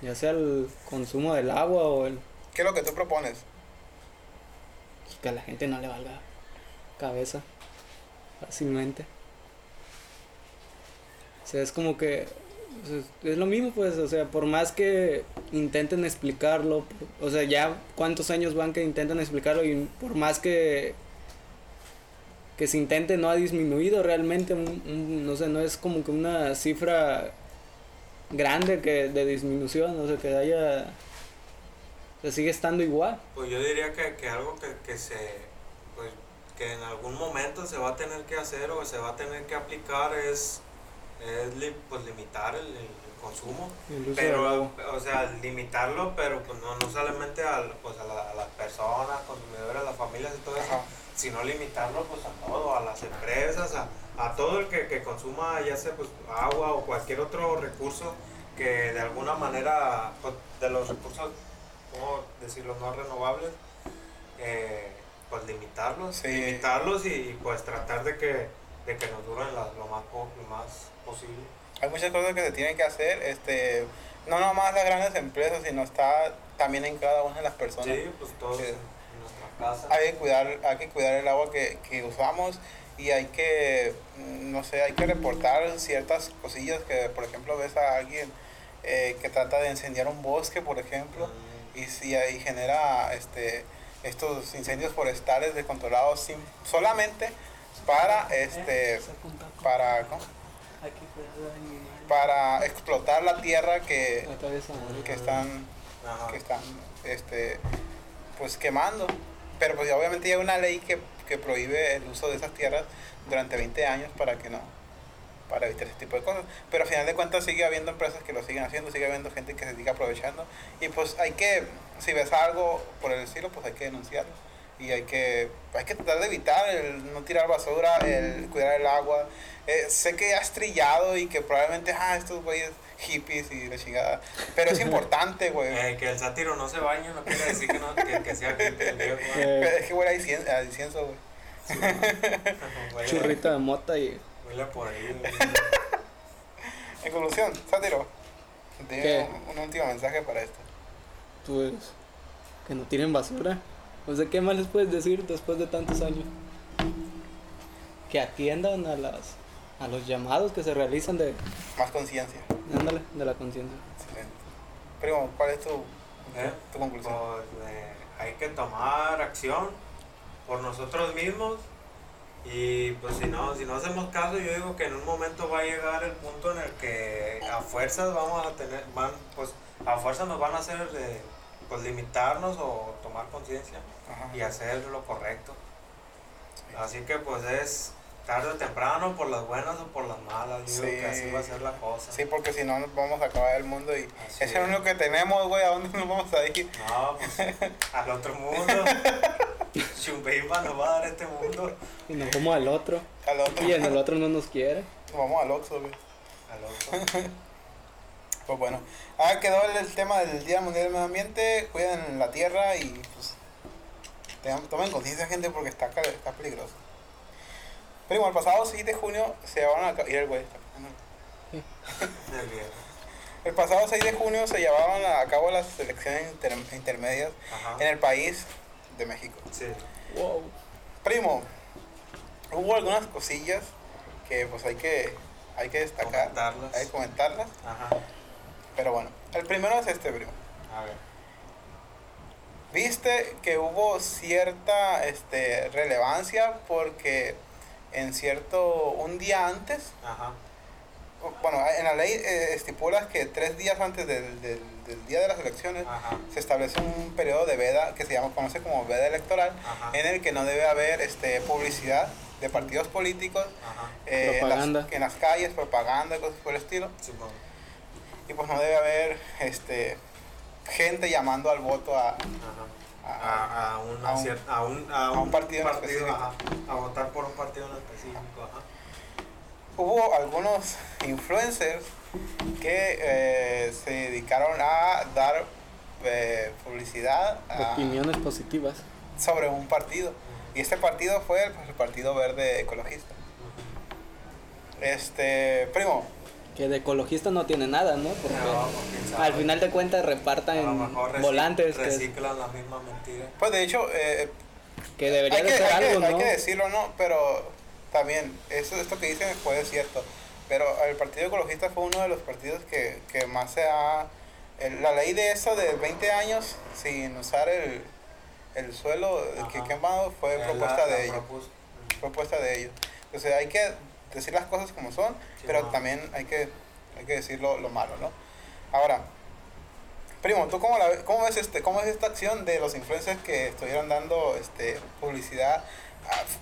S3: ya sea el consumo del agua o el,
S1: ¿Qué es lo que tú propones?
S3: que a la gente no le valga cabeza fácilmente. O sea, es como que es lo mismo, pues, o sea, por más que intenten explicarlo, o sea, ya cuántos años van que intentan explicarlo y por más que que se intente no ha disminuido realmente, un- no sé, no es como que una cifra grande que de disminución, o sea, que haya, sigue estando igual.
S2: Pues yo diría que, que algo que, que se, que en algún momento se va a tener que hacer o se va a tener que aplicar es, es pues limitar el, el consumo. Pero, o sea, limitarlo, pero pues no, no solamente al, pues, a, la- a las personas, consumidores, a las familias y todo eso, sino limitarlo pues a todo, a las empresas, a, a todo el que, que consuma ya sea pues agua o cualquier otro recurso que de alguna manera, pues, de los recursos, ¿cómo decirlo?, no renovables, eh, pues limitarlos,
S1: Sí.
S2: limitarlos y, pues tratar de que, de que nos duren la- lo, más, lo más posible.
S1: Hay muchas cosas que se tienen que hacer, este, no nomás las grandes empresas, sino está también en cada una de las personas.
S2: Sí, pues todos
S1: Sí.
S2: en, en nuestra casa.
S1: Hay que cuidar, hay que cuidar el agua que, que usamos y hay que, mm, no sé, hay que reportar ciertas cosillas que, por ejemplo, ves a alguien eh, que trata de incendiar un bosque, por ejemplo,
S2: Mm,
S1: y si ahí genera este estos incendios forestales descontrolados sin, solamente para este para para explotar la tierra que, que están que están este pues quemando. Pero pues obviamente hay una ley que, que prohíbe el uso de esas tierras durante 20 años para que no, para evitar ese tipo de cosas. Pero al final de cuentas sigue habiendo empresas que lo siguen haciendo, sigue habiendo gente que se sigue aprovechando. Y pues hay que, si ves algo por el estilo, pues hay que denunciarlo. Y hay que, hay que tratar de evitar el no tirar basura, el cuidar el agua. Eh, sé que has trillado y que probablemente, ah, estos güeyes hippies y la chingada. Pero es importante, güey.
S2: Eh, que el sátiro no se bañe no quiere decir que, no, que, que sea hippie.
S3: Eh,
S1: Pero es que huele a incien- a incienso, güey.
S2: Huele-
S3: Churrito de mota y...
S2: Huele por ahí. güey.
S1: En conclusión, sátiro,
S3: ¿Qué?
S1: un, un último mensaje para esto.
S3: Pues... Que no tiren basura. O sea, ¿qué más les puedes decir después de tantos años? Que atiendan a las... A los llamados que se realizan de...
S1: Más conciencia.
S3: Ándale, de la conciencia.
S1: Excelente. Primo, ¿cuál es tu,
S2: ¿Eh?
S1: tu conclusión?
S2: Pues, eh, hay que tomar acción por nosotros mismos y pues si no, si no hacemos caso yo digo que en un momento va a llegar el punto en el que a fuerzas vamos a tener, van, pues a fuerzas nos van a hacer eh, pues limitarnos o tomar conciencia y hacer lo correcto.
S1: Sí.
S2: Así que pues es tarde o temprano por las buenas o por las malas, digo que así
S1: Sí.
S2: va a ser la cosa.
S1: Sí, porque si no nos vamos a acabar el mundo y
S2: Así
S1: es el único que tenemos, güey, ¿a dónde nos vamos a ir?
S2: No, pues al otro mundo. Chumbimba nos va a dar este mundo.
S3: Y nos vamos al otro.
S1: Al otro.
S3: Y en el otro no nos quiere.
S1: Vamos al güey.
S2: Al otro.
S1: Pues bueno, ah, quedó el, el tema del Día Mundial del Medio Ambiente, cuiden la tierra y pues tengan- tomen conciencia gente porque está, está peligroso. Primo, el pasado 6 de junio se llevaron a cabo, el güey.
S2: El
S1: pasado 6 de junio se llevaron a cabo las elecciones inter- intermedias
S2: Ajá.
S1: en el país de México.
S2: Sí.
S3: Wow.
S1: Primo, hubo algunas cosillas que pues hay que, hay que destacar,
S2: Comentarlas.
S1: hay que comentarlas,
S2: Ajá.
S1: pero bueno, el primero es este, primo.
S2: A ver.
S1: Viste que hubo cierta este, relevancia porque en cierto, un día antes,
S2: Ajá.
S1: Bueno, en la ley eh, estipula que tres días antes del, del, del día de las elecciones
S2: Ajá.
S1: se establece un periodo de veda que se llama, conoce como veda electoral,
S2: Ajá.
S1: en el que no debe haber este, publicidad de partidos políticos eh, en, las, en las calles, propaganda, cosas por el estilo, y pues no debe haber este, gente llamando al voto a, a-
S2: A, a, una
S1: a un-
S2: cier- a, un, a,
S1: a un partido en específico.
S2: ajá. A votar por un partido en específico. Ajá.
S1: Hubo algunos influencers que eh, se dedicaron a dar eh, publicidad a-
S3: Opiniones positivas.
S1: sobre un partido. Y este partido fue el, el Partido Verde Ecologista. Este, primo,
S3: Que de ecologista no tiene nada, ¿no? Porque
S2: No, pues,
S3: al final de cuentas
S2: a lo
S3: repartan volantes que,
S2: reciclan la misma mentira.
S1: pues de hecho, eh,
S3: que debería
S1: hay,
S3: de
S1: que,
S3: ser
S1: hay que-
S3: algo,
S1: hay
S3: ¿no?
S1: que decirlo, ¿no? Pero también, eso, esto que dicen puede ser cierto. Pero el Partido Ecologista fue uno de los partidos que, que más se ha... el- la ley de eso de 20 años sin usar el, el suelo que quemado fue
S2: Eh,
S1: propuesta
S2: la-
S1: de
S2: la
S1: ellos. propuesta de ellos. Entonces hay que decir las cosas como son,
S2: Sí,
S1: pero
S2: no.
S1: también hay que, hay que decir lo, lo malo, ¿no? Ahora, primo, ¿tú cómo, la, cómo ves este, cómo es esta acción de los influencers que estuvieron dando este, publicidad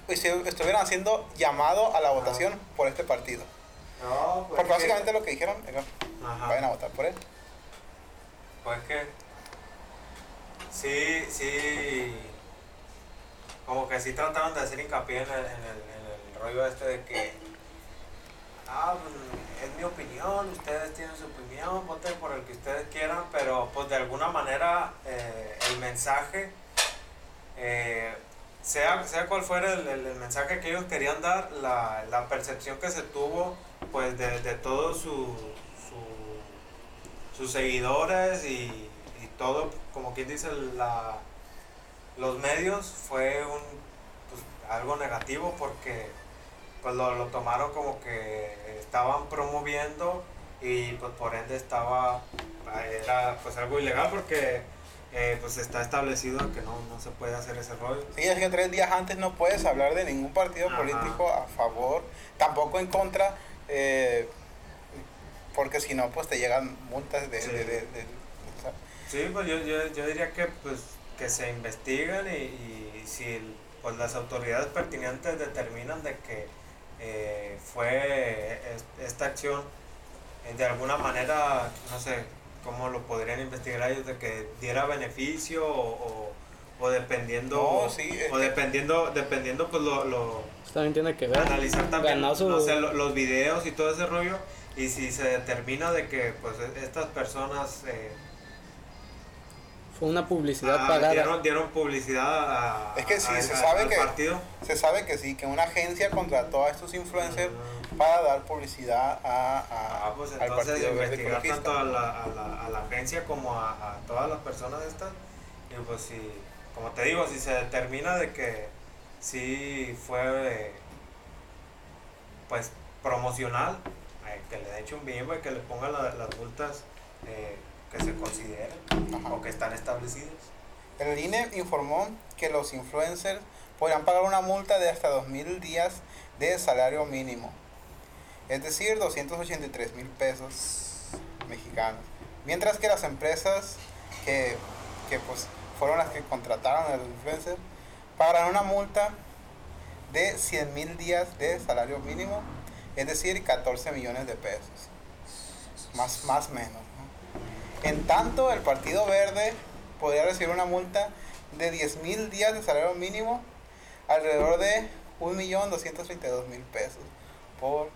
S1: estuvieron haciendo llamado a la votación por este partido?
S2: No, pues
S1: Porque
S2: que-
S1: básicamente lo que dijeron era,
S2: Ajá.
S1: vayan a votar por él.
S2: Pues que sí, sí, como que sí trataron de hacer hincapié en el, en el, en el rollo este de que, ah, pues es mi opinión, ustedes tienen su opinión, voten por el que ustedes quieran, pero pues de alguna manera eh, el mensaje, eh, sea, sea cual fuera el, el- mensaje que ellos querían dar, la, la percepción que se tuvo pues de, de todos su- sus seguidores y, y todo, como quien dice, la, los medios fue un, pues, algo negativo porque pues lo, lo tomaron como que estaban promoviendo y pues por ende estaba, era pues algo ilegal porque eh, pues está establecido que no, no se puede hacer ese rollo.
S1: Sí, es que tres días antes no puedes hablar de ningún partido
S2: Ajá.
S1: político a favor, tampoco en contra, eh, porque si no, pues te llegan multas de...
S2: Sí.
S1: de- de-
S2: Sí, pues yo, yo, yo diría que pues que se investiguen y, y si pues las autoridades pertinentes determinan de que eh, fue es- esta acción eh, de alguna manera, no sé cómo lo podrían investigar ellos, de que diera beneficio o, o, o dependiendo,
S1: No, sí, es
S2: o
S1: que-
S2: dependiendo, dependiendo pues lo, lo
S3: también tiene que ver.
S2: analizar también
S3: su-
S2: no sé, lo- los videos y todo ese rollo y si se determina de que pues estas personas eh,
S3: Fue una publicidad
S2: ah,
S3: pagada.
S2: dieron, dieron publicidad a,
S1: Es que sí,
S2: a-
S1: se
S2: a-
S1: sabe que-
S2: partido
S1: Se sabe que sí, que una agencia contrató a estos influencers
S2: Ah.
S1: para dar publicidad a, a-
S2: Ah, pues
S1: al
S2: entonces
S1: Partido
S2: investigar tanto a la, a, la, a la agencia como a, a todas las personas estas. Y pues si, como te digo, si se determina de que sí fue eh, pues promocional, eh, que le eche un y que le pongan la- las multas eh, que se consideren
S1: Ajá.
S2: o que están establecidas.
S1: El INE informó que los influencers podrán pagar una multa de hasta 2.000 días de salario mínimo, es decir, 283 mil pesos mexicanos. Mientras que las empresas que, que, pues, fueron las que contrataron a los influencers pagarán una multa de 100 mil días de salario mínimo, es decir, 14 millones de pesos. Más, más menos. En tanto, el Partido Verde podría recibir una multa de 10 mil días de salario mínimo, alrededor de 1.232.000 pesos por,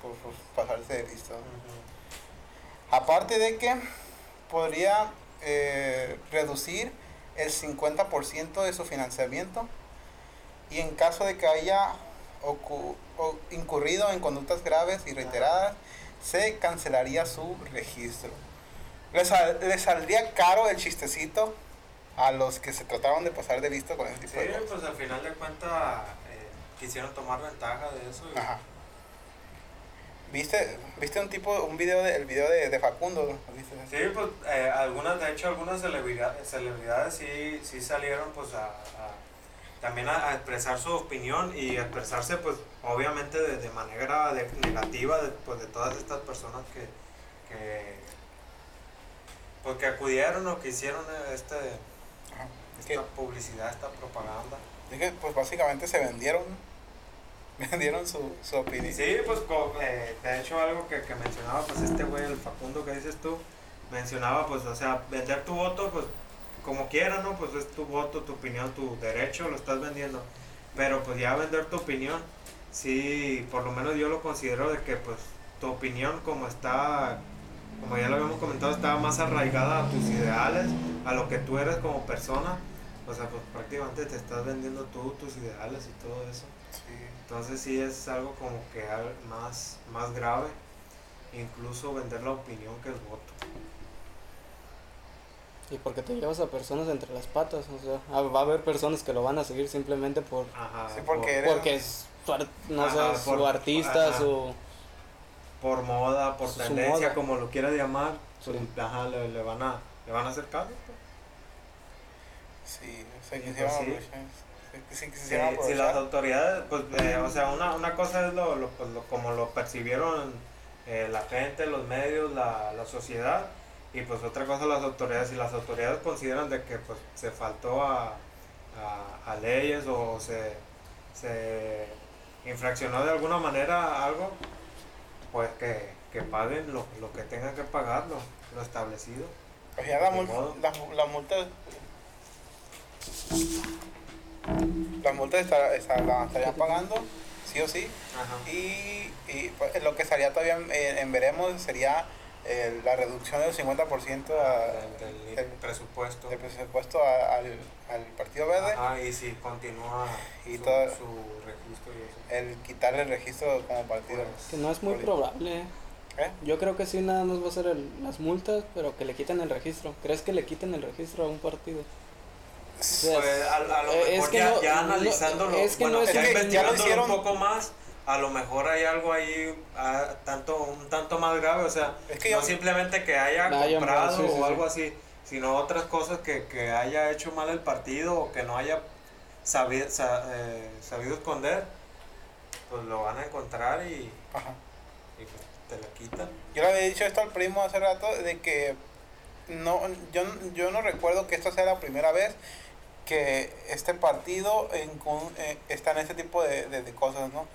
S1: por, por pasarse de listo. Aparte de que podría eh, reducir el 50% de su financiamiento y en caso de que haya o- incurrido en conductas graves y reiteradas, se cancelaría su registro. Le, sal- le saldría caro el chistecito a los que se trataron de pasar de listo con
S2: Sí,
S1: tipo de cosas.
S2: pues al final de cuentas eh, quisieron tomar ventaja de eso. y-
S1: Ajá. ¿Viste, ¿Viste un tipo, un video de, el video de, de Facundo? ¿Viste?
S2: Sí, pues eh, algunas, de hecho, algunas celebridades, celebridades sí, sí salieron pues a, a- también a, a expresar su opinión y expresarse pues obviamente de, de manera de- negativa de, pues, de todas estas personas que, que, pues, que acudieron o que hicieron este,
S1: Ajá.
S2: esta
S1: Que-
S2: publicidad, esta propaganda.
S1: es que, pues básicamente se vendieron, vendieron su, su opinión.
S2: Sí, pues co- eh, de hecho algo que, que mencionaba pues este güey, el Facundo que dices tú, mencionaba pues, o sea, vender tu voto pues como quieras, ¿no? Pues es tu voto, tu opinión, tu derecho, lo estás vendiendo. Pero pues ya vender tu opinión, sí, por lo menos yo lo considero de que pues tu opinión como está, como ya lo habíamos comentado, está más arraigada a tus ideales, a lo que tú eres como persona. O sea, pues prácticamente te estás vendiendo tú, tus ideales y todo eso.
S1: Sí.
S2: Entonces sí es algo como que más, más grave, incluso vender la opinión que el voto.
S3: Y porque te llevas a personas entre las patas, o sea, ah, va a haber personas que lo van a seguir simplemente por
S2: Ajá,
S1: Sí, porque eres-
S3: porque es no
S2: Ajá,
S3: sé,
S2: por-
S3: su artista,
S2: ajá.
S3: su
S2: por, moda, por
S3: Su
S2: tendencia,
S3: moda.
S2: como lo quiera llamar, pues,
S3: Sí.
S2: ajá, le, le van a, le van a hacer caso. pues.
S1: Sí, se
S2: Sí,
S1: quisieron
S2: pues sí.
S1: aprovechar. Sí, sí,
S2: Si, las autoridades, pues, eh, o sea, una, una cosa es lo, lo, pues, lo- como lo percibieron eh, la gente, los medios, la, la sociedad, y pues otra cosa las autoridades. Si las autoridades consideran de que pues, se faltó a, a, a leyes o se, se infraccionó de alguna manera algo, pues que, que paguen lo, lo que tengan que pagar, lo, lo establecido.
S1: Pues ya la multa, las la multas. Las multas estar- estar- las estarían pagando, sí o sí.
S2: Ajá.
S1: Y, y, pues, lo que estaría todavía en, en veremos sería eh, la reducción del 50% a-
S2: Del- del
S1: el-
S2: presupuesto.
S1: del presupuesto a- al, al Partido Verde.
S2: Ajá, y si continúa
S1: Y
S2: su,
S1: todo-
S2: su registro y eso.
S1: El quitarle el registro como partido.
S2: Pues,
S3: que no es muy
S1: Político.
S3: probable.
S1: ¿Eh?
S3: Yo creo que sí nada más va a ser el- las multas, pero que le quiten el registro. ¿Crees que le quiten el registro a un partido? sea,
S2: Pues, a, a lo
S3: eh, es
S2: mejor
S3: que
S2: ya,
S3: no-
S2: ya
S3: no-
S2: analizándolo,
S3: es que
S2: bueno,
S3: no es
S2: ya
S1: que- ya lo
S2: investigándolo
S1: hicieron-
S2: un poco más, a lo mejor hay algo ahí ah, tanto un tanto más grave, o sea,
S1: Es que
S2: no
S1: yo-
S2: simplemente que haya comprado
S3: sí, sí,
S2: o
S3: sí.
S2: algo así, sino otras cosas que, que haya hecho mal el partido o que no haya sabido, sabido esconder, pues lo van a encontrar y,
S1: Ajá.
S2: y pues te la quitan.
S1: Yo le había dicho esto al primo hace rato de que no, yo, yo no recuerdo que esta sea la primera vez que este partido en, eh, está en este tipo de, de- de cosas, ¿no?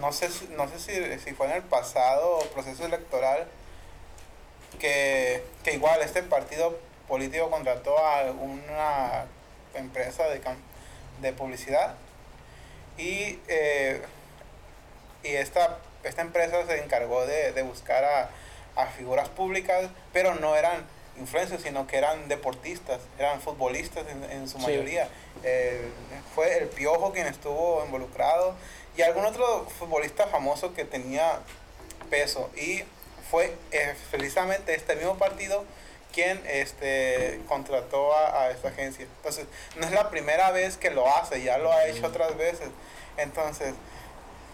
S1: No sé, si- no sé si, si fue en el pasado proceso electoral que, que igual este partido político contrató a una empresa de, de publicidad y, eh, y esta, esta empresa se encargó de, de buscar a, a figuras públicas, pero no eran influencers, sino que eran deportistas, eran futbolistas en, en su
S3: Sí.
S1: mayoría. Eh, fue el Piojo quien estuvo involucrado y algún otro futbolista famoso que tenía peso y fue eh, precisamente este mismo partido quien este contrató a, a esta agencia entonces no es la primera vez que lo hace ya lo ha hecho otras veces entonces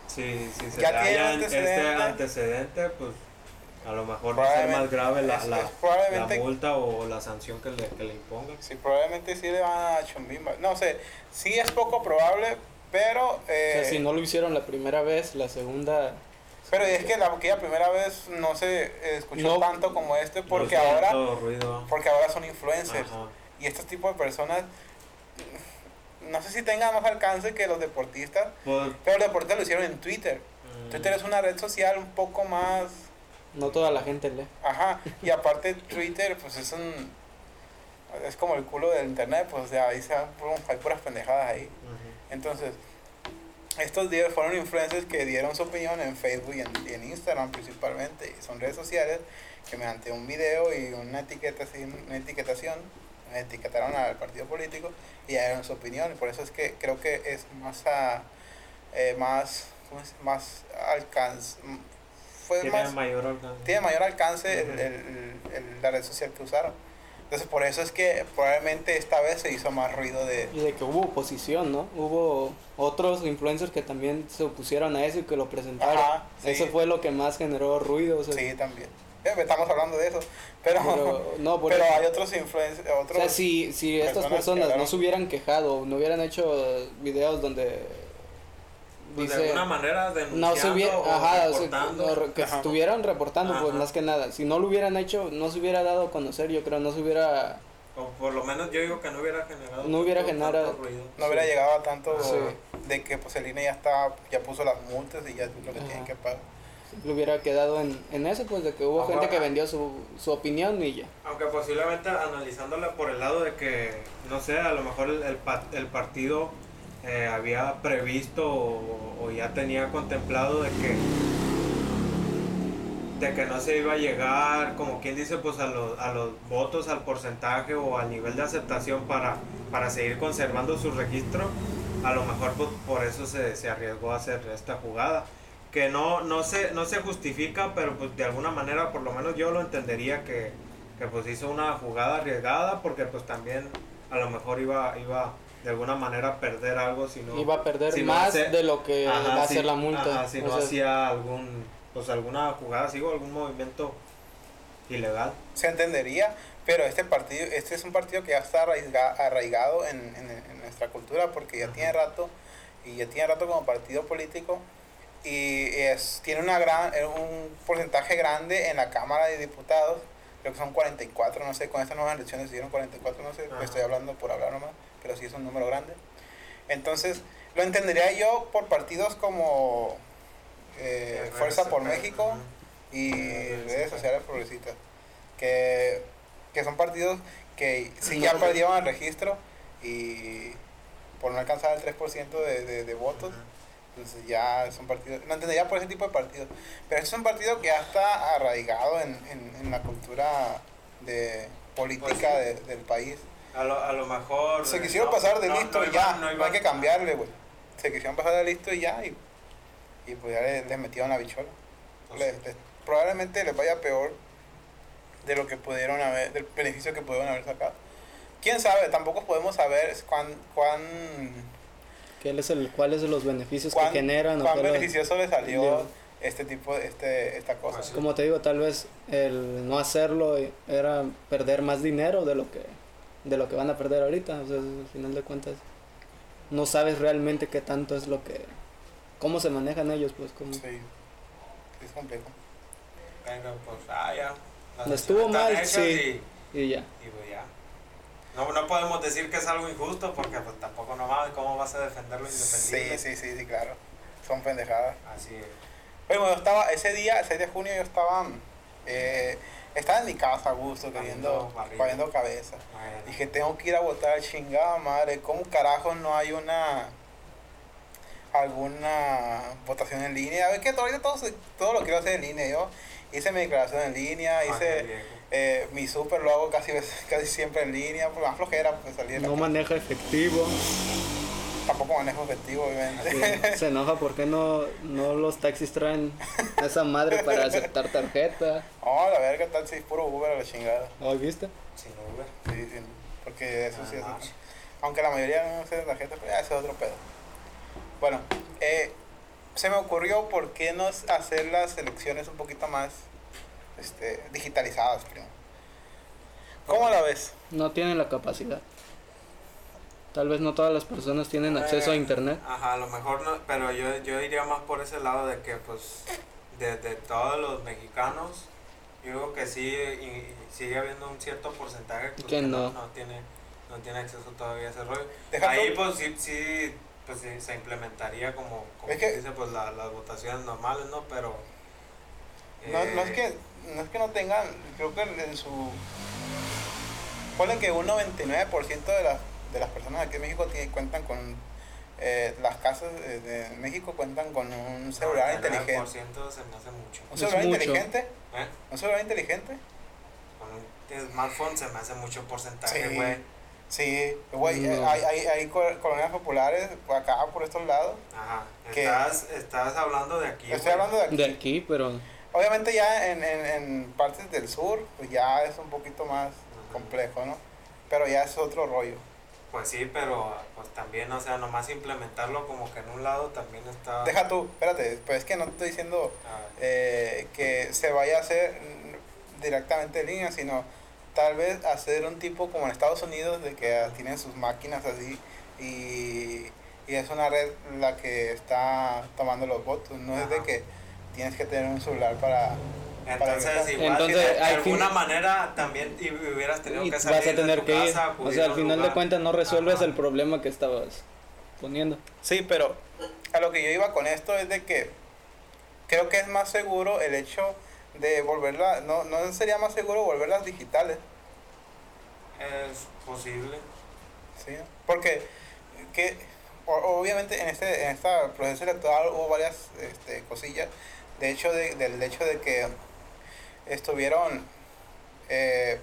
S2: Sí, sí, se
S1: Ya tiene antecedente.
S2: este antecedente, pues a lo mejor va a ser más grave la,
S1: es-
S2: la,
S1: es
S2: la multa o la sanción que le, que le impongan.
S1: sí probablemente sí le van a Chumbimba no sé sí es poco probable pero
S3: O
S1: eh,
S3: sea, si no lo hicieron la primera vez, la segunda...
S1: pero es que la aquella primera vez no se eh, escuchó
S3: No.
S1: tanto como este porque
S2: No
S1: ahora
S2: ruido.
S1: porque ahora son influencers
S2: Ajá.
S1: y estos tipos de personas no sé si tengan más alcance que los deportistas,
S2: Pues,
S1: pero los deportistas lo hicieron en Twitter.
S2: mm,
S1: Twitter es una red social un poco más,
S3: No toda la gente lee.
S1: ajá, y aparte Twitter pues es un es como el culo del internet, pues sea, ahí se hay puras pendejadas ahí. Entonces, estos días fueron influencers que dieron su opinión en Facebook y en, y en Instagram principalmente, y son redes sociales que mediante un video y una etiqueta una etiquetación etiquetaron al partido político y dieron su opinión y por eso es que creo que es más a, eh, más ¿cómo es? más alcance fue
S2: Tiene
S1: más
S2: mayor alcance.
S1: tiene mayor alcance el-
S2: Ujú.
S1: el- el- la red social que usaron entonces por eso es que probablemente esta vez se hizo más ruido de
S3: Y de que hubo oposición, ¿no? Hubo otros influencers que también se opusieron a eso y que lo presentaron.
S1: Ajá, sí.
S3: Eso fue lo que más generó ruido. o sea,
S1: Sí, también. Eh, Estamos hablando de eso. Pero, pero,
S3: Pero, no, por
S1: hay
S3: eso-
S1: otros influencers.
S3: O
S1: Otros,
S3: sea, si, si estas
S1: personas
S3: no se hubieran quejado, no hubieran hecho videos donde
S2: Pues de
S3: dice
S2: alguna manera
S3: no
S2: denunciando
S3: se hubiera,
S2: o
S3: ajá, o sea,
S2: reportando.
S3: no, re- que
S1: Ajá.
S3: estuvieran reportando, pues
S2: Ajá.
S3: más que nada. Si no lo hubieran hecho, no se hubiera dado a conocer, yo creo, no se hubiera.
S2: O por lo menos yo digo que no hubiera generado
S3: No hubiera
S2: tanto-
S3: generado-
S2: tanto ruido.
S1: no hubiera llegado a tanto
S3: Sí.
S1: de que pues el INE ya está, ya puso las multas y ya es lo que
S3: Ajá.
S1: tienen que pagar.
S3: Lo hubiera quedado en, en eso, pues de que hubo
S2: Ahora-
S3: gente que vendió su, su opinión y ya.
S2: Aunque posiblemente analizándola por el lado de que, no sé, a lo mejor el, el, pa- el partido eh, había previsto o, o ya tenía contemplado de que de que no se iba a llegar, como quien dice, pues a los, a los votos, al porcentaje o al nivel de aceptación para, para seguir conservando su registro, a lo mejor pues, por eso se, se arriesgó a hacer esta jugada. Que no, no, se, no se justifica, pero pues de alguna manera por lo menos yo lo entendería que, que pues hizo una jugada arriesgada porque pues también a lo mejor iba, iba de alguna manera a perder algo si no...
S3: Iba a perder
S2: si no
S3: más
S2: hace-
S3: de lo que
S2: Ajá,
S3: va a ser la multa.
S2: ajá, si
S3: O
S2: no
S3: sea,
S2: hacía algún, pues alguna jugada, sigo algún movimiento ilegal.
S1: Se entendería, pero este partido, este es un partido que ya está arraiga- arraigado en, en- en nuestra cultura porque ya
S2: Ajá.
S1: tiene rato y ya tiene rato como partido político y es, tiene una gran, eh, un porcentaje grande en la Cámara de Diputados, creo que son 44, no sé, con estas nuevas elecciones se dieron 44, no sé,
S2: Ajá.
S1: estoy hablando por hablar nomás, pero sí es un número grande. Entonces, lo entendería yo por partidos como eh, Fuerza por México y redes sociales progresistas, que, que son partidos que sí ya
S3: No.
S1: perdieron el registro y por no alcanzar el 3% de, de, de votos, entonces ya son partidos, no entendería por ese tipo de partidos, pero es un partido que ya está arraigado en, en, en la cultura de política
S2: Pues sí.
S1: de- del país.
S2: A lo, a lo mejor...
S1: Se quisieron
S2: no,
S1: pasar de
S2: no,
S1: listo
S2: no
S1: y
S2: iba-
S1: ya,
S2: no
S1: no,
S2: iba-
S1: hay que cambiarle, güey. Se quisieron pasar de listo y ya, y, y pues ya les, les metieron la bichola.
S2: Pues
S1: Les- les- probablemente les vaya peor de lo que pudieron haber, del beneficio que pudieron haber sacado. Quién sabe, tampoco podemos saber cuán, cuán,
S3: ¿qué es el, ¿Cuáles son los beneficios
S1: cuán,
S3: que generan? o
S1: cuán
S3: lo-
S1: beneficioso le salió este tipo, este, esta cosa.
S2: Pues.
S3: Como te digo, tal vez el no hacerlo era perder más dinero de lo que de lo que van a perder ahorita. O sea, al final de cuentas, no sabes realmente qué tanto es lo que... Cómo se manejan ellos, pues, como...
S1: Sí, es complejo.
S2: Venga, pues, ah, ya.
S3: No estuvo mal, sí.
S2: Y,
S3: Y ya.
S2: y pues ya. No, no podemos decir que es algo injusto porque pues tampoco no mames, ¿cómo vas a defender lo indefendible?
S1: Sí, sí, sí, sí, claro. Son pendejadas.
S2: Así es.
S1: Bueno, yo estaba, ese día, el 6 de junio, yo estaba, eh, estaba en mi casa a gusto, queriendo, poniendo cabeza.
S2: Bueno,
S1: Dije, tengo que ir a votar, chingada madre. ¿Cómo carajo no hay una. alguna votación en línea? A ver, que todavía todo, todo lo quiero hacer en línea. Yo hice mi declaración en línea,
S2: ah,
S1: hice eh, mi súper, lo hago casi, casi siempre en línea, pues más flojera, pues salir
S3: No maneja efectivo.
S1: Tampoco manejo efectivo, obviamente.
S3: Se enoja porque no, no los taxis traen esa madre para aceptar tarjeta.
S1: Oh, la verga, tal si es puro Uber a la chingada.
S3: ¿Lo viste?
S2: Sin Uber.
S1: Sí, sí, porque eso sí es.
S2: Ah,
S1: Aunque la mayoría no usa tarjeta, pero ya ese es otro pedo. Bueno, eh, se me ocurrió por qué no hacer las elecciones un poquito más este, digitalizadas, primo. ¿Cómo la ves?
S3: No tienen la capacidad. Tal vez no todas las personas tienen acceso a
S2: Eh,
S3: internet.
S2: Ajá, a lo mejor no, pero yo, yo iría más por ese lado de que pues de, de todos los mexicanos, yo digo que sí y sigue habiendo un cierto porcentaje pues,
S3: Que no.
S2: no tiene no tiene acceso todavía a ese rollo.
S1: Deja
S2: Ahí
S1: tú-
S2: pues sí, sí pues sí, se implementaría como, como
S1: Es que-
S2: dice pues la- las votaciones normales, ¿no? Pero
S1: No, no, es
S2: eh,
S1: que, no es que no tengan, creo que en su... Ponen que un 99% de las, de las personas aquí en México tienen, cuentan con... eh, las casas de, de México cuentan con un celular
S2: 99%
S1: inteligente.
S2: se me hace mucho.
S1: ¿Un celular
S3: mucho.
S1: inteligente?
S2: ¿eh?
S1: ¿Un celular inteligente?
S2: Con un smartphone se me hace mucho porcentaje,
S1: Sí.
S2: güey.
S1: Sí, güey,
S3: No.
S1: hay, hay, hay col- colonias populares por acá, por estos lados.
S2: Ajá.
S1: ¿Qué?
S2: Estás, estás hablando de aquí.
S1: Estoy hablando de aquí.
S3: De aquí, pero
S1: Obviamente ya en, en, en partes del sur, pues ya es un poquito más
S2: Ajá.
S1: complejo, ¿no? Pero ya es otro rollo.
S2: Pues sí, pero pues también, o sea, nomás implementarlo como que en un lado también está...
S1: Deja tú, espérate, pues es que no te estoy diciendo
S2: Ah,
S1: eh, que se vaya a hacer directamente en línea, sino tal vez hacer un tipo como en Estados Unidos, de que tienen sus máquinas así y, y es una red la que está tomando los votos, no es de que tienes que tener un celular para...
S2: Entonces, igual
S3: Entonces,
S2: de, de
S3: al
S2: alguna
S3: fin-
S2: manera también y hubieras tenido que
S3: vas
S2: salir
S3: a
S2: de
S3: tener
S2: tu
S3: que ir. O sea,
S2: a
S3: al final de cuentas no resuelves
S2: Ajá.
S3: el problema que estabas poniendo.
S1: Sí, pero a lo que yo iba con esto es de que creo que es más seguro el hecho de volverla, no, no sería más seguro volverlas digitales,
S2: Es posible.
S1: ¿sí? Porque que, o- obviamente en este, en este proceso electoral hubo varias este, cosillas, de hecho de- del hecho de que estuvieron eh,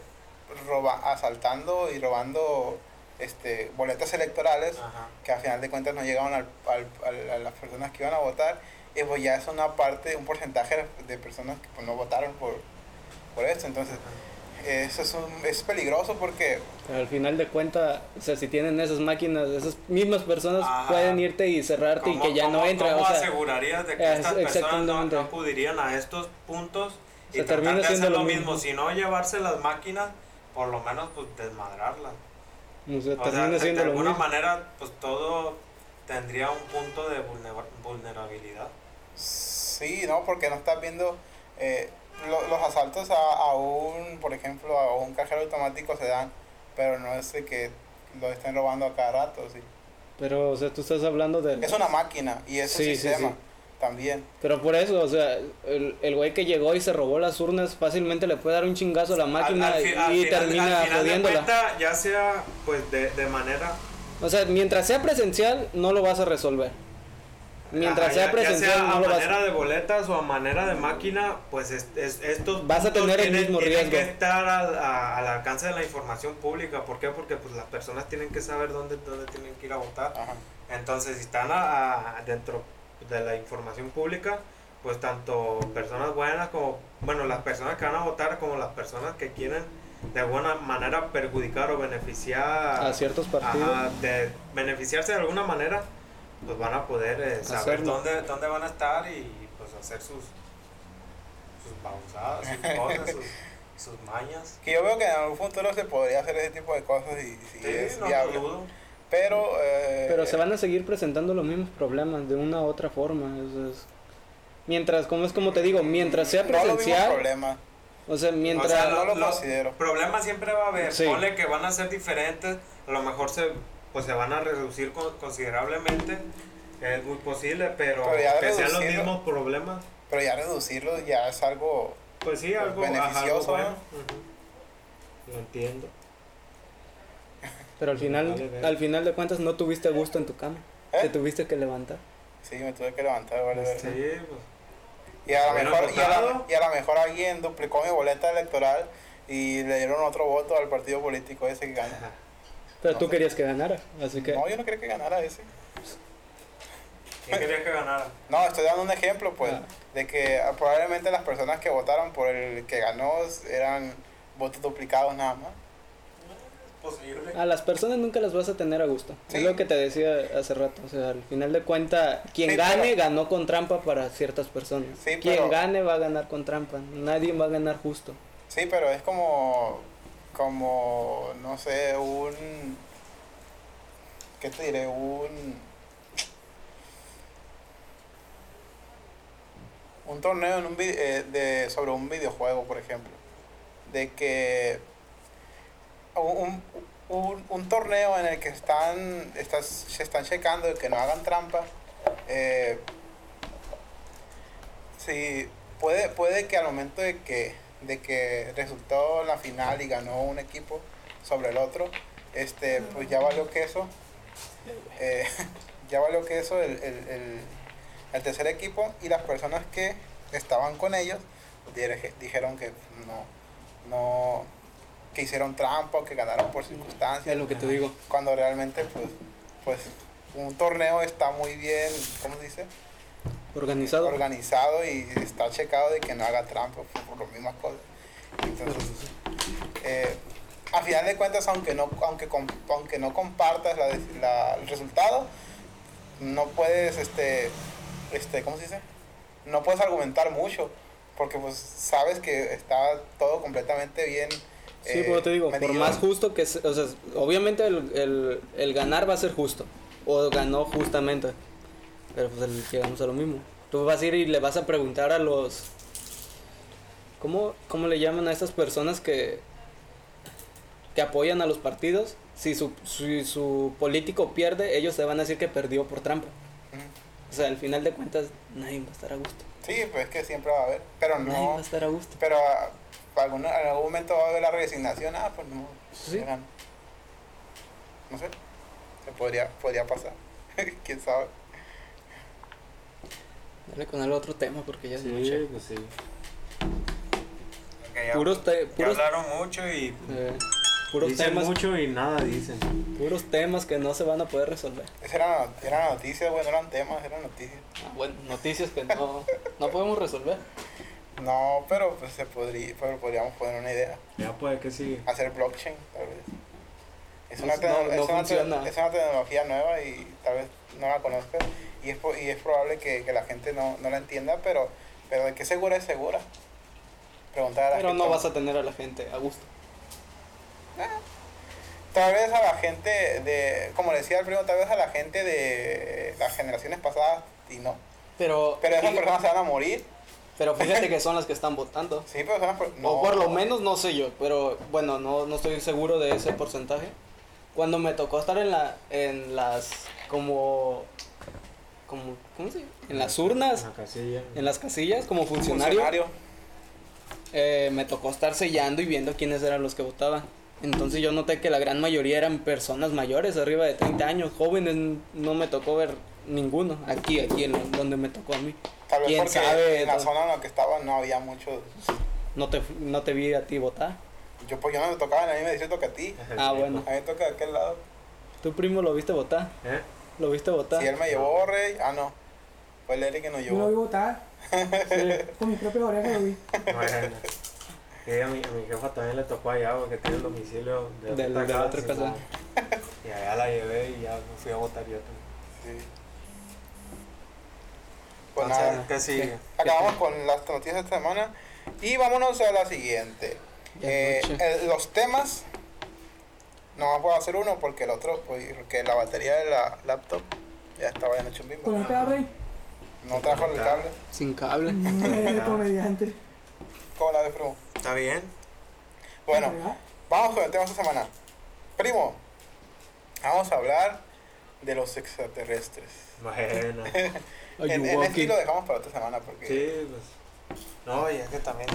S1: roba, asaltando y robando este, boletas electorales
S2: Ajá.
S1: que al final de cuentas no llegaban al, al- al- a las personas que iban a votar y pues ya es una parte, un porcentaje de personas que pues, no votaron por, por esto. Entonces, eso es, un- es peligroso porque
S3: Pero al final de cuentas, o sea, si tienen esas máquinas, esas mismas personas
S2: Ajá.
S3: pueden irte y cerrarte y
S2: ¿Cómo-
S3: que ya no
S2: cómo-
S3: entra.
S2: ¿Cómo
S3: O sea,
S2: asegurarías de que
S3: es-
S2: estas personas no, no acudirían a estos puntos
S3: Se termina
S2: de hacer
S3: siendo
S2: lo mismo?
S3: mismo.
S2: Si no llevarse las máquinas, por lo menos pues desmadrarlas.
S3: o sea,
S2: O sea,
S3: termina
S2: de,
S3: siendo
S2: de
S3: lo
S2: alguna
S3: mismo.
S2: manera, pues todo tendría un punto de vulnera- vulnerabilidad.
S1: sí, ¿no? Porque no estás viendo eh, lo- los asaltos a, a un, por ejemplo, a un cajero automático se dan, pero no es de que lo estén robando a cada rato, sí.
S3: Pero, o sea, tú estás hablando de...
S1: Es una máquina y es un
S3: sí,
S1: sistema
S3: sí.
S1: También.
S3: Pero por eso, o sea, el, el güey que llegó y se robó las urnas fácilmente le puede dar un chingazo a la máquina
S2: Al- al fi- al
S3: y
S2: final-
S3: termina jodiéndola.
S2: ya sea pues de, de manera
S3: O sea, mientras sea presencial, no lo vas a resolver. Mientras
S2: Ajá,
S3: sea
S2: ya- ya
S3: presencial,
S2: sea
S3: no
S2: a
S3: lo vas
S2: manera
S3: a...
S2: de boletas o a manera de máquina, pues es, es- estos
S3: Vas a tener el mismo riesgo.
S2: que estar al, a- al alcance de la información pública. ¿Por qué? Porque pues las personas tienen que saber dónde, dónde tienen que ir a votar.
S1: Ajá.
S2: Entonces, si están a- a- dentro de la información pública, pues tanto personas buenas como, bueno, las personas que van a votar como las personas que quieren de alguna manera perjudicar o beneficiar
S3: A ciertos partidos.
S2: Ajá, de beneficiarse de alguna manera, pues van a poder eh, saber dónde, dónde van a estar y pues hacer sus sus pausadas, sus cosas, sus, sus mañas.
S1: Que yo veo que en algún futuro se podría hacer ese tipo de cosas y si
S2: Sí,
S1: es
S2: no
S1: viable.
S2: dudo.
S1: Pero, eh,
S3: Pero se van a seguir presentando los mismos problemas de una u otra forma. Mientras, como es como te digo, mientras sea
S1: no los
S3: presencial,
S1: problemas.
S3: O sea, mientras...
S4: O sea,
S1: no lo
S4: lo-
S1: considero.
S4: Problemas siempre va a haber.
S3: Sí.
S4: Ponle que van a ser diferentes. A lo mejor se, pues se van a reducir con- considerablemente. Es muy posible, pero,
S1: Pero ya
S4: que sean los mismos problemas.
S1: Pero ya reducirlo ya es algo...
S4: Pues sí, algo, ajá,
S1: Beneficioso,
S4: algo bueno.
S1: ¿no?
S4: Ujú. Lo entiendo.
S3: Pero al final,
S4: Vale, ver.
S3: al final de cuentas no tuviste gusto en tu cama.
S1: ¿Eh?
S3: Te tuviste que levantar.
S1: Sí, me tuve que levantar, vale.
S4: Sí, pues.
S1: Y a, lo mejor, y, a la,
S4: votado.
S1: y a lo mejor alguien duplicó mi boleta electoral y le dieron otro voto al partido político ese que gana.
S3: Pero
S1: No
S3: tú
S1: sé.
S3: querías que ganara. Así que...
S1: No, yo no quería que ganara ese.
S4: ¿Quién quería que ganara?
S1: No, estoy dando un ejemplo, pues,
S3: Ah.
S1: de que probablemente las personas que votaron por el que ganó eran votos duplicados nada más.
S4: Posible.
S3: A las personas nunca las vas a tener a gusto.
S1: Sí.
S3: Es lo que te decía hace rato. O sea, al final de cuentas, quien
S1: Sí,
S3: gane,
S1: pero-
S3: ganó con trampa para ciertas personas.
S1: Sí,
S3: quien
S1: pero-
S3: gane va a ganar con trampa. Nadie va a ganar justo.
S1: Sí, pero es como, como, no sé, un, ¿qué te diré? Un, un torneo en un vi- eh, de, sobre un videojuego, por ejemplo. De que un, un, torneo en el que están, estás, se están checando de que no hagan trampa. eh, sí, puede, puede que al momento de que, de que resultó la final y ganó un equipo sobre el otro, este, pues ya valió queso. eh, ya valió queso el, el, el, el tercer equipo y las personas que estaban con ellos dijeron que no, no, que hicieron trampa o que ganaron por circunstancias
S3: Es lo que te digo.
S1: cuando realmente pues pues un torneo está muy bien ¿cómo se dice?
S3: Organizado.
S1: organizado y está checado de que no haga trampa por, por las mismas cosas entonces eh, a final de cuentas aunque no aunque com- aunque no compartas la, la- el resultado no puedes este este ¿cómo se dice? no puedes argumentar mucho porque pues sabes que está todo completamente bien
S3: Sí,
S1: eh,
S3: como te digo, por más justo que sea, o sea, obviamente el, el, el ganar va a ser justo, o ganó justamente, pero pues llegamos a lo mismo. Tú vas a ir y le vas a preguntar a los, ¿cómo, cómo le llaman a estas personas que, que apoyan a los partidos? Si su, si su político pierde, ellos te van a decir que perdió por trampa. O sea, al final de cuentas, nadie va a estar a gusto.
S1: Sí, pues es que siempre va a haber. Pero
S3: Nadie va
S1: no.
S3: a estar a gusto.
S1: Pero alguna- en algún momento va a haber la resignación. Ah, pues no.
S3: Sí.
S1: No sé. Se podría, podría pasar. Quién sabe.
S3: Dale con el otro tema porque ya es noche.
S4: Sí, pues sí.
S2: Ya-
S3: Puros, te-
S2: ya hablaron mucho y
S3: eh, puros
S4: Dicen
S3: temas
S4: mucho y nada dicen.
S3: Puros temas que no se van a poder resolver.
S1: Esa era, era noticias, bueno, eran temas, eran noticias.
S3: Ah, bueno, noticias que no, no podemos resolver.
S1: No, pero pues se podría, pero podríamos poner una idea.
S4: Ya puede que sí.
S1: Hacer blockchain, tal vez. Es una,
S3: no-
S1: tecno-
S3: no
S1: es, una es tecnología nueva y tal vez no la conozcas. Y es, y es probable que, que la gente no, no la entienda, pero, pero de qué segura es segura. Preguntar a la
S3: Pero
S1: gente.
S3: no vas a tener a la gente a gusto.
S1: Tal vez a la gente de, como decía el primo, tal vez a la gente de las generaciones pasadas y no.
S3: Pero,
S1: Pero esas personas se van a morir.
S3: Pero fíjate que son las que están votando.
S1: Sí, pero no.
S3: O por lo menos no sé yo, pero bueno, no, no estoy seguro de ese porcentaje. Cuando me tocó estar en la en las como como ¿cómo se llama? En las urnas,
S4: En la casilla.
S3: en las casillas como funcionario,
S1: funcionario.
S3: eh, me tocó estar sellando y viendo quiénes eran los que votaban. Entonces yo noté que la gran mayoría eran personas mayores, arriba de 30 años, jóvenes no me tocó ver ninguno, aquí, aquí en donde me tocó a mí.
S1: Tal vez
S3: ¿Quién
S1: porque
S3: sabe?
S1: en la zona en la que estaba no había mucho.
S3: No te, no te vi a ti votar.
S1: Yo, pues yo no me tocaba en el mismo distrito que a ti.
S3: Ah, bueno.
S1: A mí me toca de aquel lado.
S3: ¿Tu primo lo viste votar?
S4: ¿Eh?
S3: ¿Lo viste votar?
S1: Si él me llevó, Rey. Ah, no. Fue el Eric que nos
S5: Yo lo vi
S1: llevó.
S5: votar.
S3: Sí.
S5: Con mi propia oreja lo vi.
S4: Bueno. A mi, a mi jefa también le tocó allá porque tiene el domicilio de,
S3: Del- de la otra casa.
S4: Y allá la llevé y ya me fui a votar yo también.
S1: Sí. Pues nada.
S4: Entonces, ¿qué sigue?
S1: Acabamos con las noticias de esta semana. Y vámonos a la siguiente. Eh, el- los temas. No puedo hacer uno porque el otro, pues, porque la batería de la laptop ya estaba en hecho bimbo.
S5: Con el rey.
S1: No trajo el cable.
S3: Sin cable.
S5: El comediante.
S1: ¿Cómo la de primo?
S2: Está
S4: Está bien.
S1: Bueno, vamos con el tema de esta semana. Primo, vamos a hablar de los extraterrestres.
S4: Bueno.
S3: Are
S1: En,
S3: you
S1: en este lo dejamos para otra semana porque...
S4: Sí, pues. No, y es que también.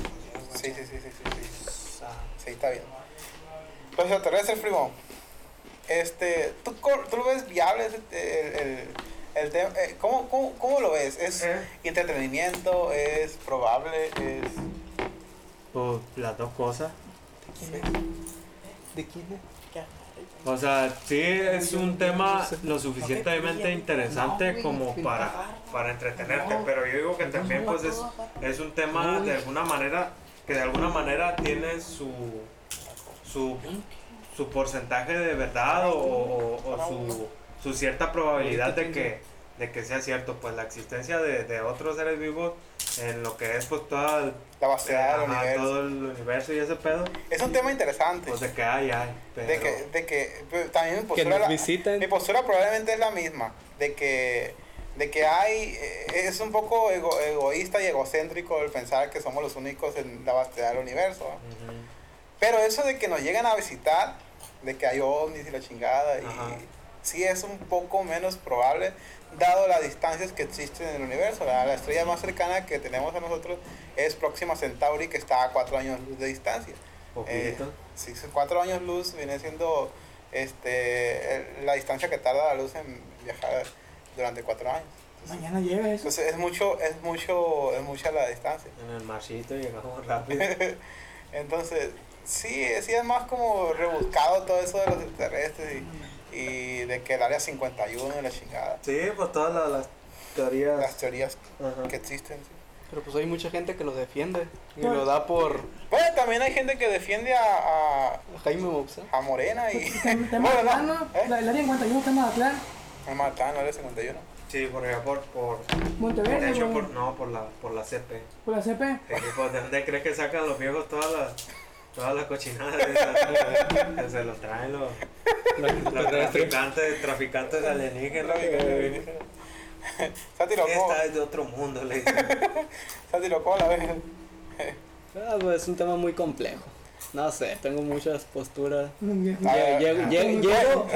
S1: Sí, sí, sí, sí, sí, sí. Sí, está bien. Los extraterrestres, primo. Este, ¿tú, tú lo ves viable el, el, el tema? eh, ¿cómo, cómo, cómo lo ves? ¿Es
S4: Eh.
S1: entretenimiento? ¿Es probable? ¿Es...?
S4: Pues las dos cosas.
S3: ¿De quién es?
S2: O sea, sí es un tema lo suficientemente interesante como para, para entretenerte, pero yo digo que también pues es, es un tema de alguna manera, que de alguna manera tiene su, su, su porcentaje de verdad o, o- su, su cierta probabilidad de que, de que sea cierto, pues la existencia de, de otros seres vivos en lo que es pues toda el,
S1: La vastedad del
S2: ajá,
S1: universo.
S2: todo el universo y ese pedo,
S1: Es un tema interesante.
S2: pues de que hay, hay, pero...
S1: de que, de que pues, también mi
S3: Que
S1: postura, la- mi postura probablemente es la misma, de que, de que hay, eh, es un poco ego- egoísta y egocéntrico el pensar que somos los únicos en la vastedad del universo. ¿no?
S2: Ujú.
S1: Pero eso de que nos llegan a visitar, de que hay ovnis y la chingada, y
S2: Ajá.
S1: sí es un poco menos probable, dado las distancias que existen en el universo. ¿verdad? La estrella más cercana que tenemos a nosotros es Próxima Centauri, que está a cuatro años luz de distancia. Eh, sí, son cuatro años luz viene siendo este, la distancia que tarda la luz en viajar durante cuatro años.
S5: Mañana llega eso.
S1: Entonces es mucho, es mucho, es mucha la distancia.
S2: En el marchito llegamos rápido.
S1: Entonces, sí, sí es más como rebuscado todo eso de los extraterrestres y, y de que el área 51 y la chingada.
S2: Sí, pues todas las, las teorías.
S1: Las teorías
S2: Ajá.
S1: que existen. sí.
S3: Pero pues hay mucha gente que lo defiende y
S5: Bueno.
S3: lo da por
S1: Bueno, también hay gente que defiende a, a,
S3: Jaime Maussan.
S1: a Morena y...
S5: Tem-
S1: bueno,
S5: Tematlán,
S1: no. ¿eh?
S5: La- El área 51 está en Mazatlán.
S1: Me mataron, área 51.
S2: Sí, por allá por, por,
S5: Monteverde,
S2: de hecho,
S5: por,
S2: por, no, por la, por la CP.
S5: por la CP.
S2: Sí, pues, ¿De dónde crees que sacan los viejos todas las, todas las cochinadas esas? que se los traen los, los traficantes, traficantes alienígenas. Esta es de otro mundo, le dicen.
S1: La vez.
S3: Ah, pues es un tema muy complejo. No sé, tengo muchas posturas. Llego, lle- llego-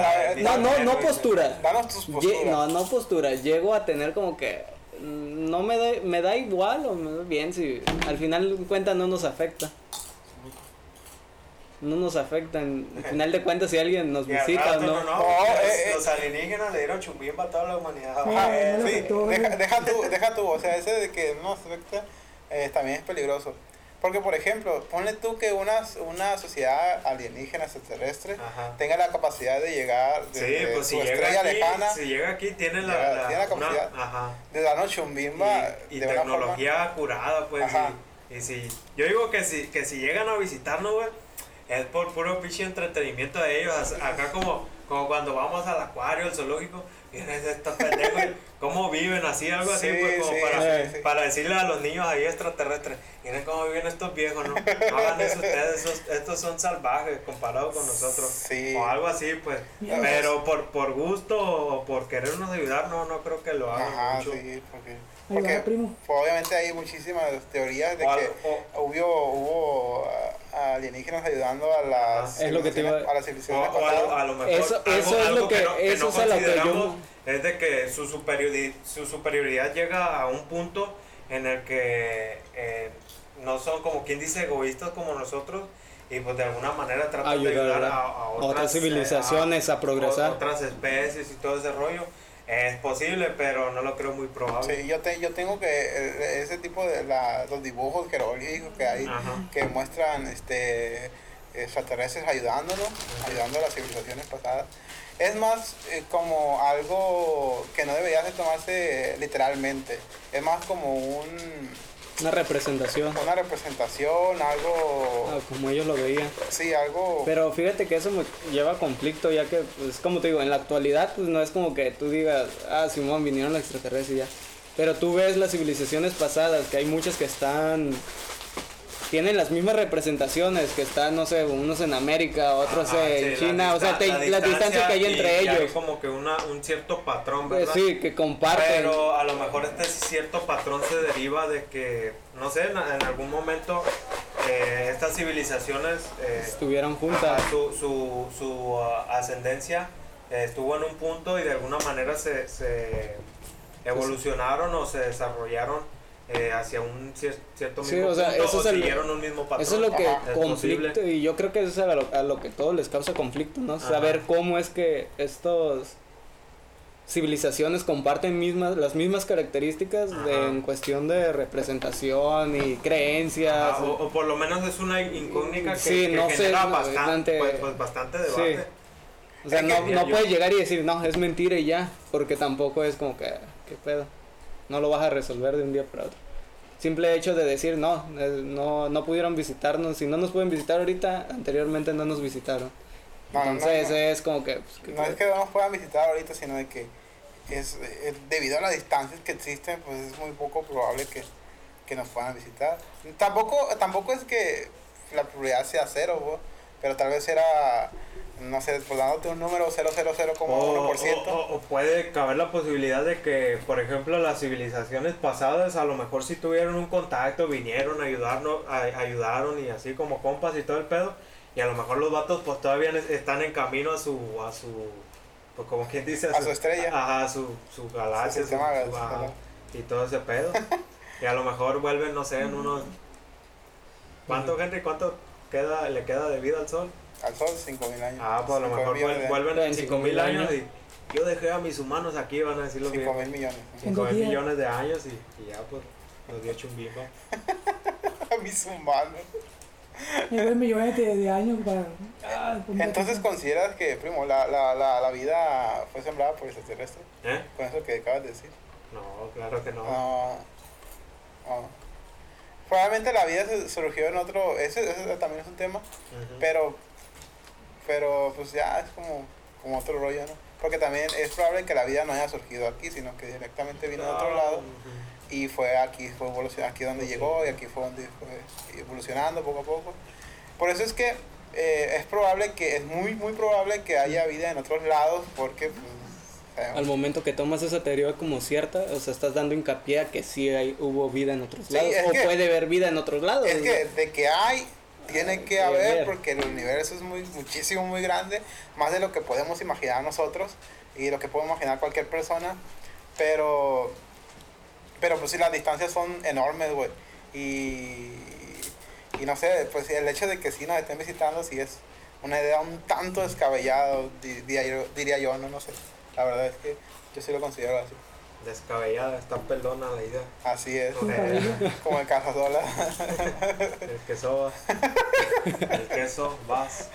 S3: no, no, no postura.
S1: Danos tus
S3: Lle-
S1: posturas.
S3: No, no postura. Llego a tener como que mm, no me da, me da igual o me da bien si al final de cuentas no nos afecta. No nos afecta. en- Al final de cuentas si alguien nos visita o
S4: rato,
S3: no.
S4: no, no,
S1: No,
S4: porque
S1: eh, eh.
S4: los alienígenas le dieron chumbimba a toda la humanidad.
S5: Ah,
S1: Ajá,
S5: no le
S1: sí, deja,
S5: ¿no?
S1: deja tú, deja tú, o sea, ese de que no afecta eh, también es peligroso. Porque, por ejemplo, ponle tú que una, una sociedad alienígena extraterrestre
S4: Ajá.
S1: tenga la capacidad de llegar
S4: Sí,
S1: desde
S4: pues si
S1: su
S4: llega
S1: estrella
S4: aquí,
S1: lejana,
S4: si llega aquí tiene la,
S1: Llega-
S4: la-
S1: tiene la
S4: una-
S1: capacidad.
S4: ajá.
S1: de darnos chumbimba
S4: y, y
S1: de una forma...
S4: tecnología curada, pues.
S1: Ajá.
S4: Y, y si, yo digo que si, que si llegan a visitarnos, güey, es por puro pinche entretenimiento de ellos. Acá como, como cuando vamos al acuario, al zoológico, miren estos pendejos, cómo viven así, algo así,
S1: Sí,
S4: pues como
S1: sí,
S4: para,
S1: sí,
S4: para decirle a los niños ahí extraterrestres, miren cómo viven estos viejos, ¿no? No hagan eso ustedes, esos- estos son salvajes comparados con nosotros.
S1: Sí.
S4: O algo así, pues. Pero por, por gusto o por querernos ayudar, no, no creo que lo hagan
S1: Ajá,
S4: mucho.
S1: sí, porque... Porque
S5: va, primo.
S1: pues, obviamente hay muchísimas teorías de
S4: O
S1: que
S4: o-
S1: hubo, hubo alienígenas ayudando a las,
S3: Ah, es lo que te iba-
S1: civilizaciones- a las
S4: O,
S1: civilizaciones
S4: o a, lo,
S1: pasadas.
S4: a lo mejor
S3: Eso- eso es lo que- eso es a lo que yo-
S4: consideramos es de que su, superiori- su superioridad llega a un punto en el que eh, no son como quien dice egoístas como nosotros y pues de alguna manera tratan de
S3: Ayudar
S4: ayudar
S3: a-
S4: a, a
S3: a
S4: otras,
S3: otras
S4: eh,
S3: civilizaciones a progresar.
S4: otras especies y todo ese rollo es posible pero no lo creo muy probable
S1: Sí, yo, te, yo tengo que eh, ese tipo de la, los dibujos jeroglíficos que hay
S4: Ajá.
S1: que muestran este extraterrestres ayudándonos, ayudando a las civilizaciones pasadas. Es más eh, como algo que no debería de tomarse literalmente. Es más como un,
S3: Una representación.
S1: una representación, algo...
S3: ah, como ellos lo veían.
S1: Sí, algo...
S3: Pero fíjate que eso me lleva a conflicto, ya que, pues, como te digo, en la actualidad, pues no es como que tú digas, ah, Simón, vinieron los extraterrestres y ya. Pero tú ves las civilizaciones pasadas, que hay muchas que están. Tienen las mismas representaciones, que están, no sé, unos en América, otros
S4: Ajá,
S3: en
S4: sí,
S3: China, o sea, te- la, distancia que hay
S4: y-
S3: entre
S4: y hay
S3: ellos.
S4: como que una, un cierto patrón,
S3: Pues
S4: ¿verdad?
S3: sí, que comparten.
S4: Pero a lo mejor este cierto patrón se deriva de que, no sé, en, en algún momento
S2: eh, estas civilizaciones eh,
S3: Estuvieron
S2: Ajá,
S3: juntas.
S2: su, su, su ah, ascendencia eh, estuvo en un punto y de alguna manera se, se evolucionaron o se desarrollaron eh, hacia un cier- cierto
S3: Sí,
S2: mismo
S3: o sea,
S2: punto
S3: eso
S2: o
S3: es el-
S2: siguieron un mismo patrón.
S3: Eso es lo que
S2: es
S3: conflicto,
S2: posible.
S3: y yo creo que eso es a lo, a lo que todo les causa conflicto, ¿no?
S2: Ajá.
S3: Saber cómo es que estos civilizaciones comparten mismas las mismas características de- en cuestión de representación y creencias.
S2: Ajá, o, o por lo menos es una incógnita que,
S3: Sí,
S2: que
S3: no
S2: genera bastante,
S3: bastante-
S2: pues, pues, bastante
S3: Sí.
S2: debate.
S3: O sea, no, no puedes llegar y decir, no, es mentira y ya, porque tampoco es como que, ¿qué pedo? No lo vas a resolver de un día para otro. Simple hecho de decir, no, eh, no, no pudieron visitarnos, si no nos pueden visitar ahorita, anteriormente no nos visitaron.
S1: No, no, no,
S3: Entonces
S1: no.
S3: es como que... pues, ¿qué
S1: No es que no nos puedan visitar ahorita, sino de que es, eh, debido a las distancias que existen, pues es muy poco probable que, que nos puedan visitar. Tampoco, tampoco es que la probabilidad sea cero, bo, pero tal vez era, no sé, por dándote un número 000 como
S2: O,
S1: 1%.
S2: o- o- o puede caber la posibilidad de que, por ejemplo, las civilizaciones pasadas a lo mejor sí tuvieron un contacto, vinieron a ayudarnos, a- ayudaron y así como compas y todo el pedo. Y a lo mejor los vatos pues todavía están en camino a su, a su, pues como quien dice,
S1: A su estrella.
S2: Ajá, a su, su galaxia.
S1: Su
S2: ajá, y todo ese pedo. y a lo mejor vuelven, no sé, en unos... ¿Cuánto, Henry? ¿Cuánto queda, le queda de vida al sol?
S1: Al sol, 5.000 años.
S2: Ah, pues a lo
S1: 5.000
S2: mejor vuelven en 5 mil
S3: 5.000
S2: años y yo dejé a mis humanos aquí, van a decir los
S1: 5
S2: viejos.
S1: mil millones.
S2: 5 mil
S5: días.
S2: millones de años y, y ya pues nos dio chumbimba.
S1: Mis humanos.
S5: Llevo millones de, de años para. Ah, pues,
S1: Entonces, ¿consideras que, primo, la, la, la, la vida fue sembrada por extraterrestres?
S2: ¿Eh?
S1: Con eso que acabas de decir.
S2: No, claro que no.
S1: No. no. Probablemente la vida se- surgió en otro. Ese, ese también es un tema. Pero. Pero, pues ya es como, como otro rollo, ¿no? Porque también es probable que la vida no haya surgido aquí, sino que directamente vino de otro
S2: Ah,
S1: lado. Y fue aquí, fue evolucionando, aquí donde llegó y aquí fue donde fue evolucionando poco a poco. Por eso es que eh, es probable que, es muy, muy probable que haya vida en otros lados porque, pues, sabemos
S3: Al momento que tomas esa teoría como cierta, o sea, estás dando hincapié a que sí hay, hubo vida en otros
S1: Sí,
S3: lados, o
S1: que-
S3: puede haber vida en otros lados.
S1: Es
S3: o
S1: que de que hay, tiene que haber, porque el universo es muy, muchísimo, muy grande, más de lo que podemos imaginar nosotros y lo que puede imaginar cualquier persona, pero, pero pues sí, las distancias son enormes, güey, y, y no sé, pues el hecho de que sí nos estén visitando, sí es una idea un tanto descabellada, di- diría yo, diría yo, no, no sé, la verdad es que yo sí lo considero así,
S2: Descabellada, está perdona la idea.
S1: así es, como el Casasola.
S2: El queso va. El queso vas.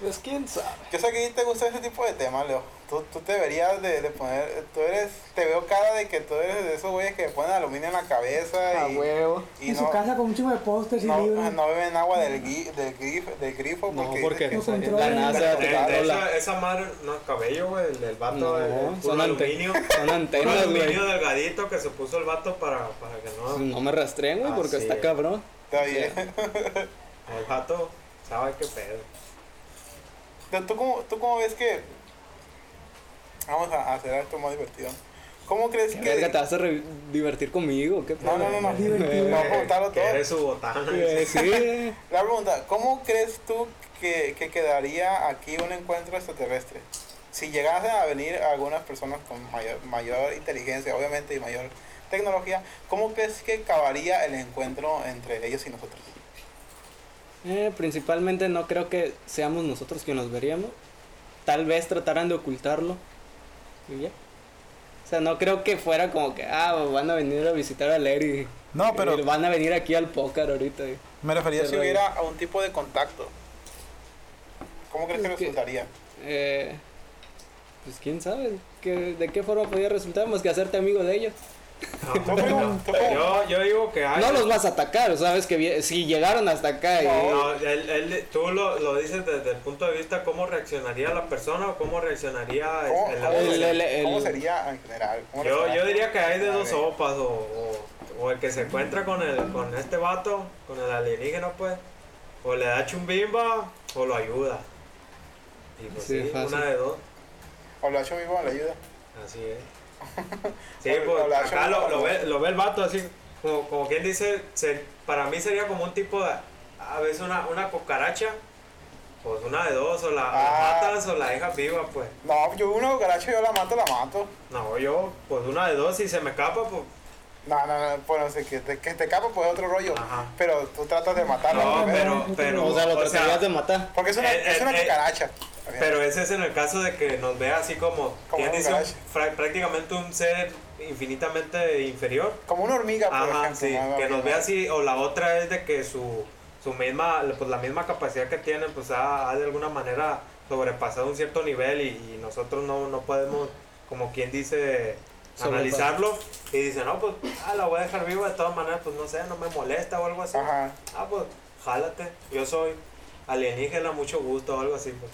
S3: Pues quién sabe.
S1: Yo sé que a ti te gusta ese tipo de temas, Leo. Tú, tú te deberías de, de poner, tú eres, te veo cara de que tú eres de esos güeyes que ponen aluminio en la cabeza
S3: A
S1: y,
S3: huevo.
S1: y
S5: en
S1: no,
S5: su casa con un chingo de pósters y
S1: no,
S5: libros.
S1: no beben agua del, gui- del, grifo, del grifo
S3: No,
S1: porque,
S3: porque
S1: dicen
S3: o sea,
S5: Lo
S3: la
S5: controlan.
S3: NASA
S2: De,
S3: te
S2: de
S3: controla.
S2: esa, esa madre, no es cabello, güey, el del vato,
S3: No,
S2: el, el
S3: son,
S2: aluminio.
S3: son antenas,
S2: aluminio
S3: güey.
S2: delgadito que se puso el vato para, para que no.
S3: No me rastreen, güey, porque
S2: Así
S3: está
S2: es.
S3: cabrón.
S1: está bien.
S2: El vato sabe qué pedo.
S1: ¿Tú cómo, ¿Tú cómo ves que... Vamos a hacer esto más divertido. ¿Cómo crees
S3: ¿Qué
S1: que...
S3: verga te vas a divertir conmigo? ¿Qué
S1: No, no, no, no. Vamos a preguntarlo todo.
S2: eres su botana.
S3: Eh, sí.
S1: La pregunta, ¿cómo crees tú que, que quedaría aquí un encuentro extraterrestre? Si llegasen a venir algunas personas con mayor, mayor inteligencia, obviamente, y mayor tecnología, ¿cómo crees que acabaría el encuentro entre ellos y nosotros?
S3: Eh, principalmente no creo que seamos nosotros quienes los veríamos. Tal vez trataran de ocultarlo. Y ya. O sea, no creo que fuera como que, ah, van a venir a visitar a Larry.
S1: No, pero-
S3: Y van a venir aquí al póker ahorita.
S1: Me refería si hubiera un tipo de contacto. ¿Cómo crees que
S3: Es que-
S1: resultaría?
S3: Eh, pues quién sabe qué- de qué forma podría resultar más que hacerte amigo de ellos.
S2: No, yo, yo digo que hay.
S3: No los vas a atacar, sabes que si llegaron hasta acá y...
S2: No, él- él- tú lo, lo dices desde el punto de vista cómo reaccionaría la persona o cómo reaccionaría
S1: ¿Cómo,
S2: el, el-
S3: el-
S1: sería,
S3: el-
S1: cómo
S3: el-
S1: sería en general? ¿Cómo
S2: yo, yo diría que hay de dos sopas o, o, o el que se encuentra con el con este vato, con el alienígena pues, o le da chumbimba o lo ayuda. Y pues
S3: Sí,
S2: una de dos,
S1: O lo ha hecho mismo, le ayuda.
S2: así es. Sí, pues acá lo, lo ve, lo ve el vato así, como, como quien dice, se- para mí sería como un tipo de, a veces una, una cucaracha, pues una de dos, o la,
S1: Ah.
S2: la matas o la dejas viva, pues.
S1: No, yo una cucaracha yo la mato, la mato.
S2: No, yo, pues una de dos, si se me escapa, pues,
S1: No, no, no, pues no sé, que te, que te capa pues es otro rollo.
S2: Ajá.
S1: Pero tú tratas de matarla.
S2: no,
S1: ¿no?
S2: pero, pero,
S3: o sea, lo
S2: o sea,
S3: tratarías de matar.
S1: Porque es una,
S2: Eh,
S1: es una
S2: eh, eh,
S1: cucaracha.
S2: Pero ese es en el caso de que nos vea así como,
S1: Como
S2: dice, un- fra- prácticamente un ser infinitamente inferior.
S1: Como una hormiga, por
S2: Ajá,
S1: ejemplo.
S2: sí,
S1: ¿no?
S2: que nos
S1: No,
S2: vea así, o la otra es de que su, su misma, pues la misma capacidad que tienen, pues ha, ha de alguna manera sobrepasado un cierto nivel y, y nosotros no, no podemos, como quien dice. Analizarlo y dice, no, pues, ah, la voy a dejar viva de todas maneras, pues no sé, no me molesta o algo así.
S1: Ajá.
S2: Ah, pues, jálate, yo soy alienígena, mucho gusto o algo así, pues.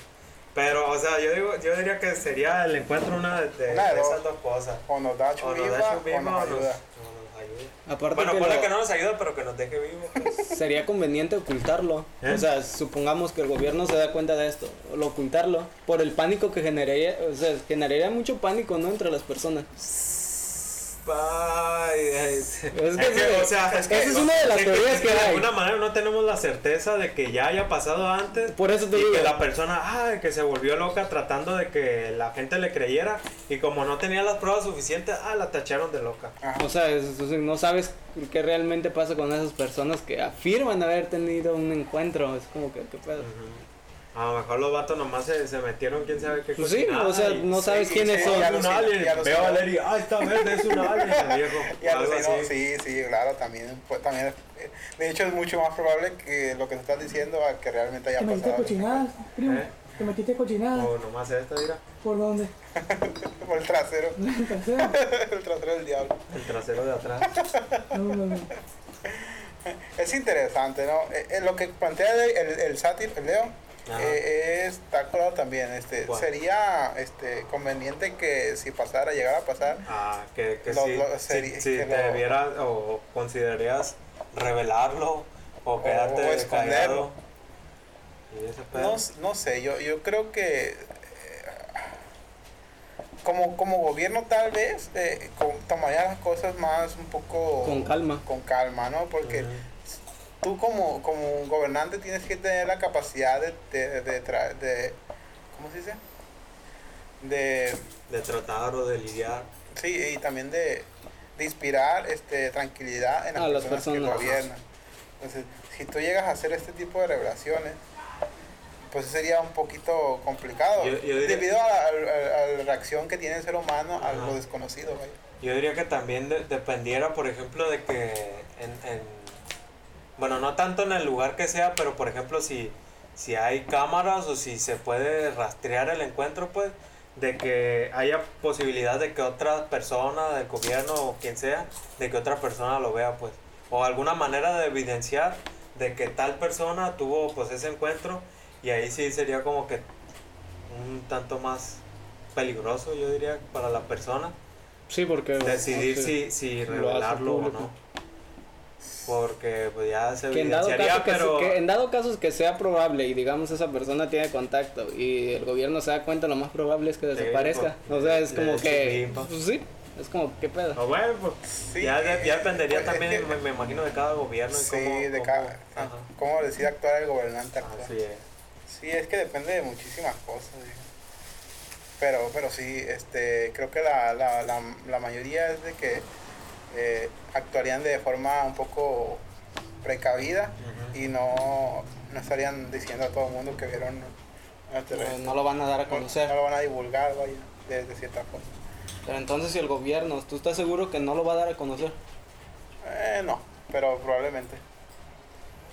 S2: Pero, o sea, yo digo, yo diría que sería el encuentro una de, de-
S1: Una de
S2: esas dos cosas.
S1: O nos da
S2: O nos
S1: chubiva
S2: da
S1: o
S2: chubiva
S1: nos
S2: o nos,
S1: ayuda.
S2: o nos ayuda.
S3: Aparte
S2: Bueno,
S3: que
S2: ponle
S3: lo-
S2: que no nos ayuda, pero que nos deje vivos. pues.
S3: sería conveniente ocultarlo.
S2: ¿Eh?
S3: O sea, supongamos que el gobierno se da cuenta de esto, lo ocultarlo, por el pánico que generaría, o sea, generaría mucho pánico, ¿no? Entre las personas. Es que
S2: que, o sea,
S3: es que esa es una de las
S2: es que-
S3: teorías que
S2: de
S3: hay.
S2: alguna manera no tenemos la certeza de que ya haya pasado antes.
S3: Por eso te
S2: y
S3: digo.
S2: que la persona, ay, que se volvió loca tratando de que la gente le creyera. Y como no tenía las pruebas suficientes, ah, la tacharon de loca.
S3: O sea, es- no sabes qué realmente pasa con esas personas que afirman haber tenido un encuentro. Es como que, ¿qué pedo?
S2: A lo mejor los vatos nomás se, se metieron, quién sabe qué
S3: Pues sí, o sea, no sabes
S1: sí,
S3: quiénes
S1: sí,
S3: son.
S1: ya
S2: un alien. Veo a Valeria, ah, está verde, es un alien, el viejo.
S1: Ya lo sé, sí, sí, claro, también, pues, también, de hecho es mucho más probable que lo que te estás diciendo a que realmente haya
S5: ¿Te metiste
S1: pasado.
S5: cochinadas, primo?
S2: ¿Eh?
S5: ¿Te metiste cochinadas?
S2: O nomás esta, mira,
S5: ¿Por dónde?
S1: Por el trasero,
S5: ¿En tercero?
S1: el trasero del diablo.
S2: el trasero de atrás.
S5: No, no, no.
S1: Es interesante, ¿no? Eh, eh, lo que plantea el, el, el sátir, el Leo. Eh, es- está claro también. Este, sería este, conveniente que si pasara, llegara a pasar,
S2: Ah, que, que
S1: Lo-
S2: sí,
S1: lo- que
S2: te
S1: lo-
S2: debieras o considerarías revelarlo o quedarte
S1: o esconderlo. no, no sé, yo, yo creo que eh, como, como gobierno tal vez eh, con- tomaría las cosas más un poco
S3: Con calma.
S1: con calma, ¿no? Porque. Tú como, como un gobernante tienes que tener la capacidad de, de, de, tra- de- ¿cómo se dice? De,
S2: De tratar o de lidiar.
S1: sí, y también de, de inspirar este, tranquilidad en las,
S3: A las
S1: personas,
S3: personas.
S1: que gobiernan. Entonces, si tú llegas a hacer este tipo de revelaciones, pues sería un poquito complicado,
S2: Yo- yo diría-
S1: debido a la, a la- a la reacción que tiene el ser humano a
S2: Ajá.
S1: lo desconocido. vaya.
S2: Yo diría que también de- dependiera, por ejemplo, de que en, en- bueno, no tanto en el lugar que sea, pero por ejemplo, si, si hay cámaras o si se puede rastrear el encuentro, pues, de que haya posibilidad de que otra persona del gobierno o quien sea, de que otra persona lo vea, pues, o alguna manera de evidenciar de que tal persona tuvo, pues, ese encuentro y ahí sí sería como que un tanto más peligroso, yo diría, para la persona
S3: Sí, porque.
S2: decidir
S3: no
S2: si, si revelarlo o no. Porque pues ya se
S3: Que en, dado caso que, se-
S2: pero...
S3: que en dado caso que sea probable y digamos esa persona tiene contacto y el gobierno se da cuenta, lo más probable es que desaparezca.
S2: pues,
S3: o sea, es como que. Pues sí, es como, ¿qué pedo?
S2: Ah, bueno, pues
S1: Sí,
S2: ya, ya dependería
S1: pues,
S2: también,
S1: que-
S2: me, me imagino, de cada gobierno. y
S1: Sí,
S2: cómo,
S1: de
S2: cómo-
S1: cada,
S2: ajá.
S1: cómo decide actuar el gobernante actual.
S2: Así es.
S1: Sí, es que depende de muchísimas cosas. digo. Pero, pero sí, este, creo que la, la, la, la mayoría es de que eh, actuarían de forma un poco precavida y no, no estarían diciendo a todo el mundo que vieron
S3: No, lo van a dar a
S1: No-
S3: conocer.
S1: No lo van a divulgar, vaya, de, de cierta forma.
S3: Pero entonces, si el gobierno, ¿tú estás seguro que no lo va a dar a conocer?
S1: Eh, no, pero probablemente.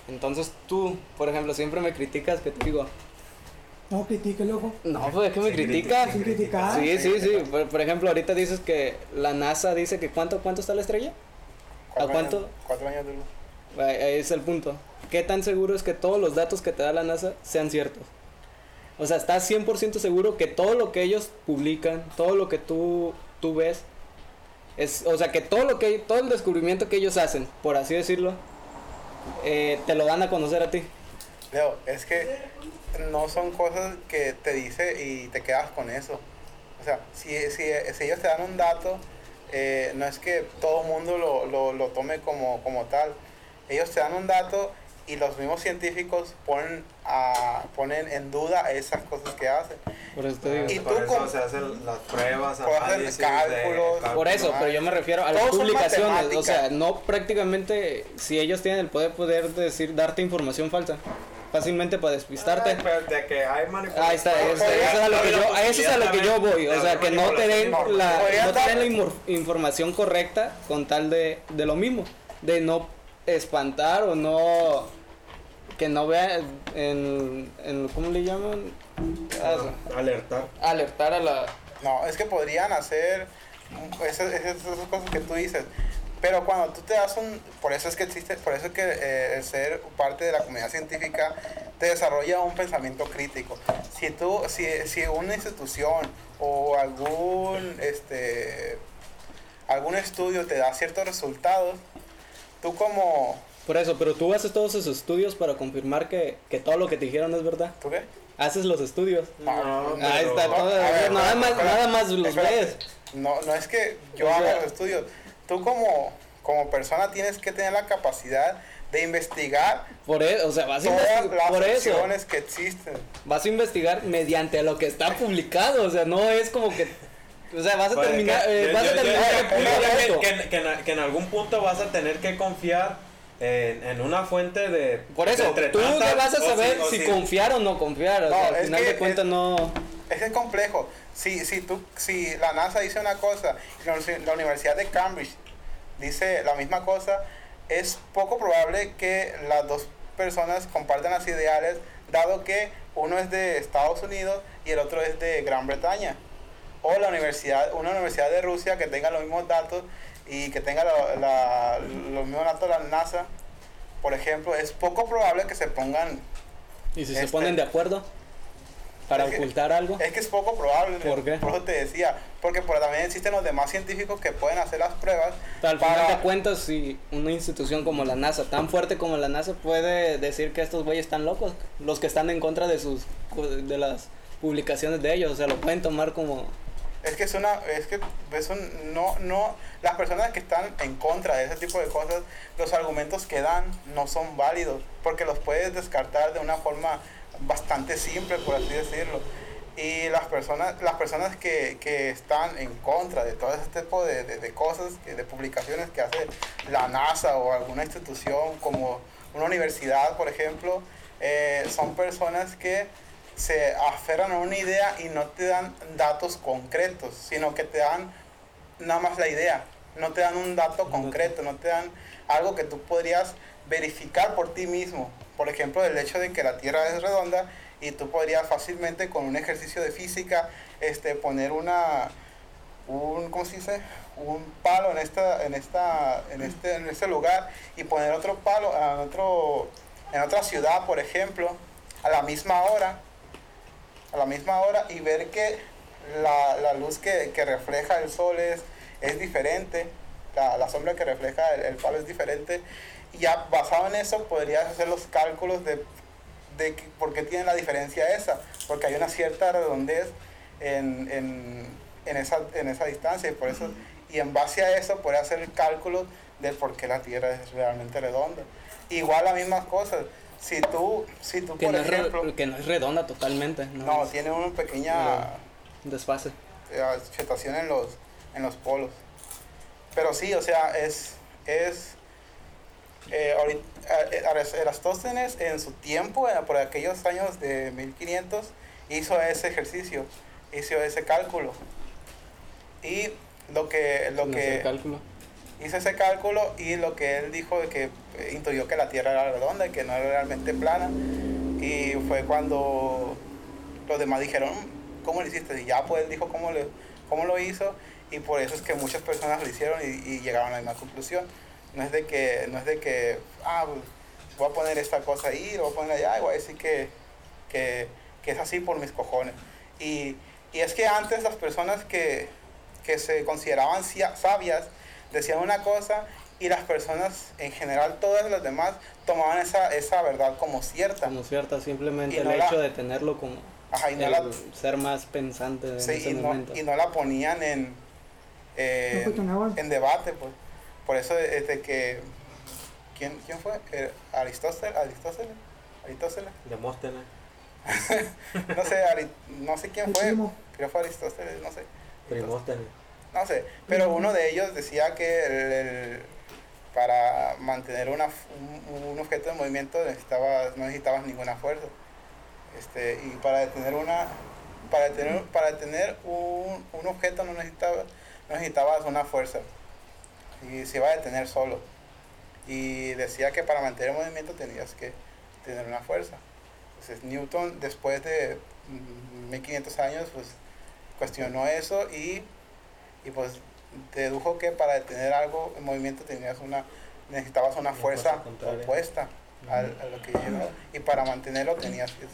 S3: Entonces tú, por ejemplo, siempre me criticas que te digo,
S5: No critique, loco.
S3: no, pues es que me
S2: Sin
S3: criticas.
S5: Sin criticar.
S3: Sí, sí, sí. Por, por ejemplo, ahorita dices que la NASA dice que cuánto, cuánto está la estrella.
S1: Cuatro
S3: cuánto?
S1: Años, cuatro años de luz.
S3: Ahí ahí es el punto. ¿Qué tan seguro es que todos los datos que te da la NASA sean ciertos? O sea, ¿estás 100% seguro que todo lo que ellos publican, todo lo que tú, tú ves, es, o sea, que todo lo que todo el descubrimiento que ellos hacen, por así decirlo, eh, te lo dan a conocer a ti?
S1: Leo, es que no son cosas que te dice y te quedas con eso. O sea, si, si, si ellos te dan un dato eh, no es que todo el mundo lo, lo, lo tome como, como tal. Ellos te dan un dato y los mismos científicos ponen, a, ponen en duda esas cosas que hacen.
S3: Por eso te digo.
S1: Y
S4: Por
S1: tú
S4: eso
S1: con-
S4: se hacen las pruebas, análisis de
S1: cálculos.
S3: Por eso, pero yo me refiero a las publicaciones. O sea, no prácticamente si ellos tienen el poder poder decir darte información falsa. Fácilmente para despistarte.
S4: Ay, pero de que hay.
S3: Ahí está,
S1: Podría-
S3: eso, es a lo que yo, a eso es a lo que yo voy, o sea, que no te den la, no te den la información correcta con tal de, de lo mismo, de no espantar o no, que no vea en, en ¿cómo le llaman? Ah,
S4: Alertar.
S3: alertar a la,
S1: No, es que podrían hacer esas, esas, esas cosas que tú dices. Pero cuando tú te das un... Por eso es que existe, por eso es que eh, el ser parte de la comunidad científica te desarrolla un pensamiento crítico. Si tú, si, si una institución o algún, este, algún estudio te da ciertos resultados, tú como...
S3: por eso, pero tú haces todos esos estudios para confirmar que, que todo lo que te dijeron es verdad,
S1: ¿Tú qué?
S3: haces los estudios,
S1: No,
S4: No,
S3: ahí está, todo,
S1: a ver,
S3: nada
S1: espera,
S3: más,
S1: espera,
S3: nada más los
S1: espérate.
S3: ves,
S1: No, no es que yo
S3: O
S1: haga
S3: sea-
S1: los estudios. Tú como, como persona tienes que tener la capacidad de investigar
S3: por eso, o sea, vas a
S1: todas
S3: investigar,
S1: las
S3: por eso.
S1: opciones que existen.
S3: vas a investigar mediante lo que está publicado, o sea, no es como que, o sea, vas a terminar,
S2: que-
S3: a de
S2: en, algún punto vas a tener que confiar en, en una fuente de.
S3: Por eso,
S2: entre
S3: tú
S2: tantas,
S3: te vas a
S2: o
S3: saber
S2: o
S3: si, confiar o no confiar, o
S1: No,
S3: sea, al
S1: es
S3: final
S1: que
S3: de cuentas no,
S1: Es que es complejo. Si, si, tú, si la NASA dice una cosa la Universidad de Cambridge dice la misma cosa, es poco probable que las dos personas compartan las ideales, dado que uno es de Estados Unidos y el otro es de Gran Bretaña. O la universidad, una universidad de Rusia que tenga los mismos datos y que tenga la- la- los mismos datos de la NASA, por ejemplo, es poco probable que se pongan
S3: y si se
S1: Este-
S3: ponen de acuerdo para
S1: Es que-
S3: ocultar algo,
S1: Es que es poco probable.
S3: ¿Por qué?
S1: Por eso te decía. Porque por, también existen los demás científicos que pueden hacer las pruebas.
S3: al
S1: para-
S3: final de cuentas, si una institución como la NASA, tan fuerte como la NASA, puede decir que estos güeyes están locos, los que están en contra de sus, de las publicaciones de ellos, o sea, lo pueden tomar como,
S1: Es que es una. Es que es un, no, no. Las personas que están en contra de ese tipo de cosas, los argumentos que dan no son válidos. Porque los puedes descartar de una forma bastante simple, por así decirlo. Y las personas, las personas que, que están en contra de todo ese tipo de, de, de cosas, de publicaciones que hace la NASA o alguna institución como una universidad, por ejemplo, eh, son personas que se aferran a una idea y no te dan datos concretos, sino que te dan nada más la idea, no te dan un dato concreto, no te dan algo que tú podrías verificar por ti mismo. Por ejemplo, el hecho de que la Tierra es redonda y tú podrías fácilmente con un ejercicio de física este, poner una, un, ¿cómo se dice? Un palo en esta, en esta, en este, en este lugar y poner otro palo en otro, en otra ciudad, por ejemplo, a la misma hora, a la misma hora y ver que la, la luz que, que refleja el sol es, es diferente, la, la sombra que refleja el, palo es diferente ya basado en eso podrías hacer los cálculos de, de que- por qué tiene la diferencia esa, porque hay una cierta redondez en, en, en esa, en esa distancia y por eso y en base a eso puede hacer el cálculo de por qué la Tierra es realmente redonda. Igual las mismas cosas. Si tú, si tú
S3: que
S1: por
S3: no, es
S1: ejemplo,
S3: que no es redonda totalmente, no,
S1: no,
S3: es
S1: tiene una pequeña
S3: desfase.
S1: eh, en los, en los polos. Pero sí, o sea, es, es eh, eh, Erastóstenes en su tiempo, eh, por aquellos años de 1500, hizo ese ejercicio, hizo ese cálculo. Y lo que, lo que
S3: cálculo.
S1: hizo ese cálculo y lo que él dijo de que eh, intuyó que la Tierra era redonda y que no era realmente plana. Y fue cuando los demás dijeron, "Mm, ¿cómo lo hiciste? Y ya pues él dijo cómo, le, cómo lo hizo y por eso es que muchas personas lo hicieron y, y llegaron a la misma conclusión. No es de que, no es de que, ah, pues, voy a poner esta cosa ahí, lo voy a poner allá y voy a decir que, que, que es así por mis cojones. Y, y es que antes las personas que, que se consideraban sabias decían una cosa y las personas en general, todas las demás, tomaban esa, esa verdad como cierta.
S3: Como cierta, simplemente
S1: Y
S3: el
S1: no la-
S3: hecho de tenerlo como
S1: Ajá, y no
S3: el
S1: la,
S3: ser más pensante en
S1: sí,
S3: ese
S1: y, no,
S3: momento.
S1: y no la ponían en, eh, en debate, pues. Por eso es de que... ¿Quién, quién fue? Eh, Aristóteles, Aristóteles, Aristóteles.
S4: Demóstenes.
S1: No sé, Ari- no sé quién fue. Creo que fue Aristóteles, no sé.
S4: Primóstenes.
S1: No sé, pero uno de ellos decía que el- el- para mantener una, un, un objeto de movimiento necesitabas, no necesitabas ninguna fuerza. Este, y para detener una para detener, para detener un, un objeto no necesitabas, no necesitabas una fuerza. Y se iba a detener solo. Y decía que para mantener el movimiento tenías que tener una fuerza. Entonces Newton después de mm, 1500 años pues cuestionó eso y y pues dedujo que para detener algo en movimiento tenías una necesitabas una
S4: Una
S1: fuerza, opuesta a, lo que llevaba y para mantenerlo tenías que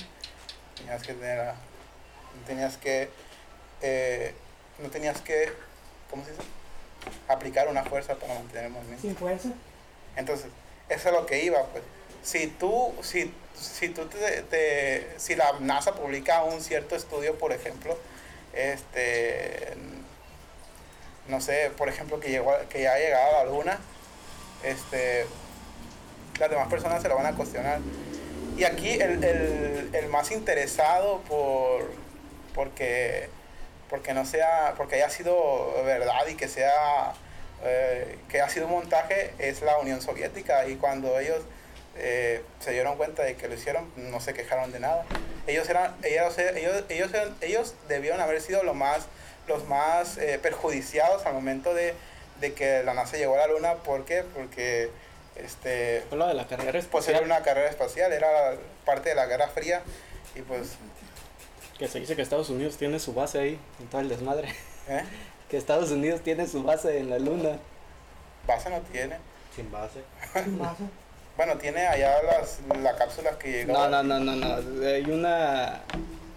S1: tenías que tener a- tenías que eh, no tenías que ¿cómo se dice? Aplicar una fuerza para mantener el movimiento
S5: Sin fuerza.
S1: entonces, eso es lo que iba, pues. Si tú, si, si tú te, te- si la NASA publica un cierto estudio, por ejemplo, este, no sé, por ejemplo, que llegó, que ya ha llegado a la Luna, este, las demás personas se lo van a cuestionar. Y aquí el, el, el más interesado por, porque, porque no sea, porque haya sido verdad y que sea eh, que ha sido un montaje es la Unión Soviética y cuando ellos eh, se dieron cuenta de que lo hicieron no se quejaron de nada ellos eran ellos ellos ellos, eran- ellos debieron haber sido lo más los más eh, perjudiciados al momento de, de que la NASA llegó a la Luna ¿por qué? porque este
S3: lo de la carrera
S1: pues era
S3: espacial.
S1: una carrera espacial era parte de la Guerra Fría y pues
S3: Que se dice que Estados Unidos tiene su base ahí, en todo el desmadre.
S1: ¿eh?
S3: Que Estados Unidos tiene su base en la luna.
S1: base no tiene
S4: Sin base.
S5: Sin base.
S1: bueno tiene allá las la cápsula que llegó
S3: No, no, no, no, no. Hay una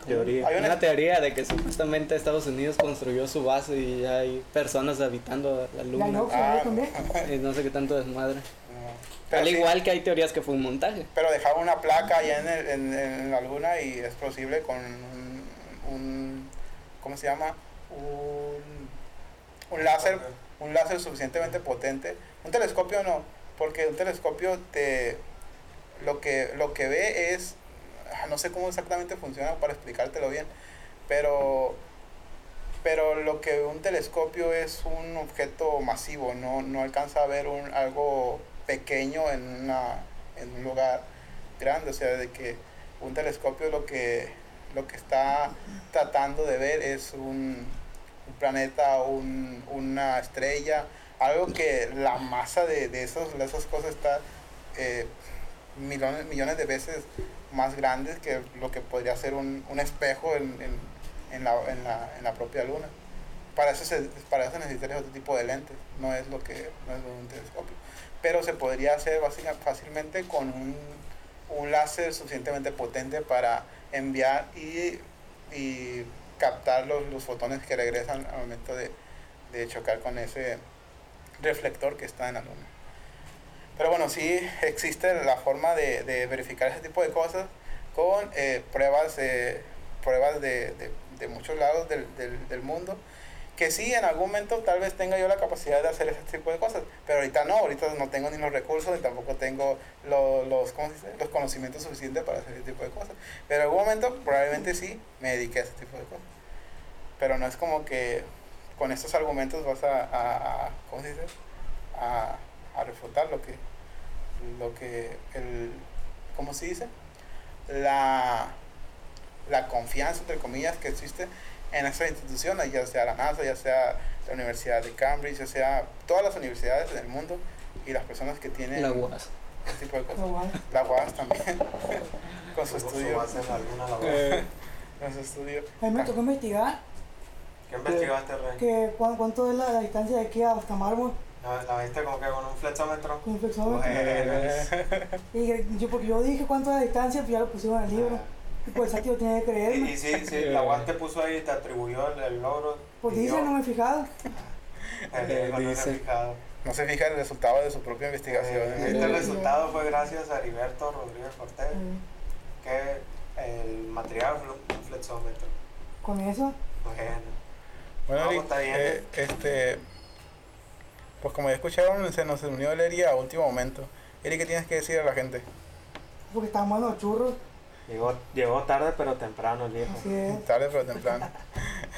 S4: Teoría.
S1: Hay una-
S3: una teoría de que supuestamente Estados Unidos construyó su base y ya hay personas habitando la
S5: La
S3: luna.
S5: Nox
S1: Ah,
S5: ahí también.
S3: Y no sé qué tanto desmadre.
S1: Pero
S3: Al
S1: sí,
S3: igual que hay teorías que fue un montaje.
S1: pero dejaba una placa allá en, el- en, en la luna y es posible con un, ¿cómo se llama? Un, un láser, un láser suficientemente potente. Un telescopio no, porque un telescopio te lo que lo que ve es ah, no sé cómo exactamente funciona para explicártelo bien, pero pero lo que un telescopio es un objeto masivo, no, no alcanza a ver un, algo pequeño en, una, en un lugar grande, o sea, de que un telescopio lo que, lo que está tratando de ver es un, un planeta, un, una estrella, algo que la masa de, de, esos, de esas cosas está eh, millones, millones de veces más grandes que lo que podría ser un, un espejo en, en, en la, en, la, en la propia luna. Para eso, se, para eso necesitarías otro tipo de lentes, no es lo que no es un telescopio. Pero se podría hacer básica- fácilmente con un, un láser suficientemente potente para enviar y, y captar los, los fotones que regresan al momento de, de chocar con ese reflector que está en la luna. Pero bueno, sí existe la forma de, de verificar ese tipo de cosas con eh, pruebas, pruebas de, de, de muchos lados del, del, del mundo. Que sí, en algún momento tal vez tenga yo la capacidad de hacer ese tipo de cosas, pero ahorita no, ahorita no tengo ni los recursos ni tampoco tengo lo- los, ¿cómo se los conocimientos suficientes para hacer ese tipo de cosas. Pero en algún momento probablemente sí me dediqué a ese tipo de cosas. Pero no es como que con estos argumentos vas a, a- a- ¿cómo se dice? A, a refutar lo que, lo que, el, ¿cómo se dice? La, la confianza, entre comillas, que existe en estas instituciones, ya sea la NASA, ya sea la Universidad de Cambridge, ya sea todas las universidades del mundo y las personas que tienen
S3: La UAS.
S1: este tipo de cosas.
S5: bueno,
S1: La UAS también, con su estudio.
S4: labor.
S3: Eh,
S1: Con su estudio.
S5: a mí me tocó investigar
S4: ¿Qué investigaste, Rey?
S5: que cu- cuánto es la, la distancia de aquí hasta Mármol
S4: ¿La, la viste como que con un flexómetro?
S5: con un flexómetro.
S1: Eh,
S5: Y yo, porque yo dije cuánto es la distancia, pues ya lo pusieron en el libro. Y pues el tío tiene que
S4: Y,
S5: creerme.
S4: y sí, sí, la UAS te puso ahí y te atribuyó el, el logro.
S5: Pues dice,
S4: yo,
S5: no me he fijado.
S4: no
S3: Dice.
S4: fijado.
S1: no se fija el resultado de su propia investigación.
S4: Eh,
S1: ¿eh?
S4: Este resultado fue gracias a Heriberto Rodríguez Cortés,
S5: Eh,
S4: que el material fue un flexómetro.
S5: Con eso,
S4: Bueno.
S1: Bueno,
S4: No,
S1: Eric,
S4: está bien.
S1: eh, este, Pues como ya escucharon, se nos unió el Eri a último momento. Eri, ¿qué tienes que decir a la gente?
S5: Porque estaban buenos los churros.
S2: Llegó, llegó tarde pero temprano el viejo.
S5: Es.
S1: Tarde pero temprano.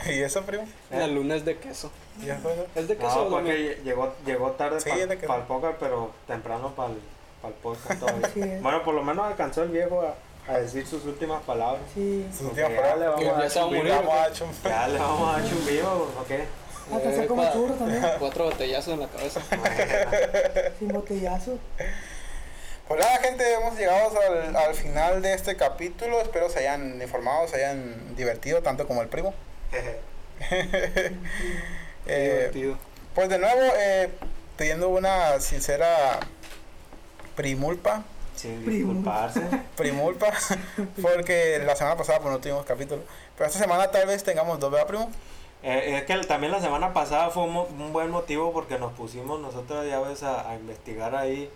S1: ¿Y eso, primo?
S3: La luna es de queso.
S1: ¿Y eso?
S3: ¿Es de queso
S2: No, porque llegó, llegó tarde
S1: Sí,
S2: para
S1: que-
S2: el póker, pero temprano para el podcast todavía.
S5: Es.
S2: Bueno, por lo menos alcanzó el viejo a, a decir sus últimas palabras.
S5: Sí.
S1: Sus últimas
S2: ya le
S1: palabras.
S2: vamos a
S3: morir.
S1: A
S2: Ya le vamos a dar chumbido, ¿o qué?
S5: Alcancé
S3: Eh,
S5: como
S3: pa-
S5: churros también.
S3: Cuatro botellazos en la cabeza.
S5: Sin botellazo.
S1: Pues nada, gente, hemos llegado al, al final de este capítulo. Espero se hayan informado, se hayan divertido, tanto como el primo. Eh,
S3: Divertido.
S1: pues de nuevo, eh, pidiendo una sincera primulpa,
S5: Primo.
S2: disculparse.
S1: primulpa, porque la semana pasada pues no tuvimos capítulo. Pero esta semana tal vez tengamos dos, ¿verdad, primo?
S2: Eh, es que también la semana pasada fue un, un buen motivo porque nos pusimos nosotros ya ves a, a investigar ahí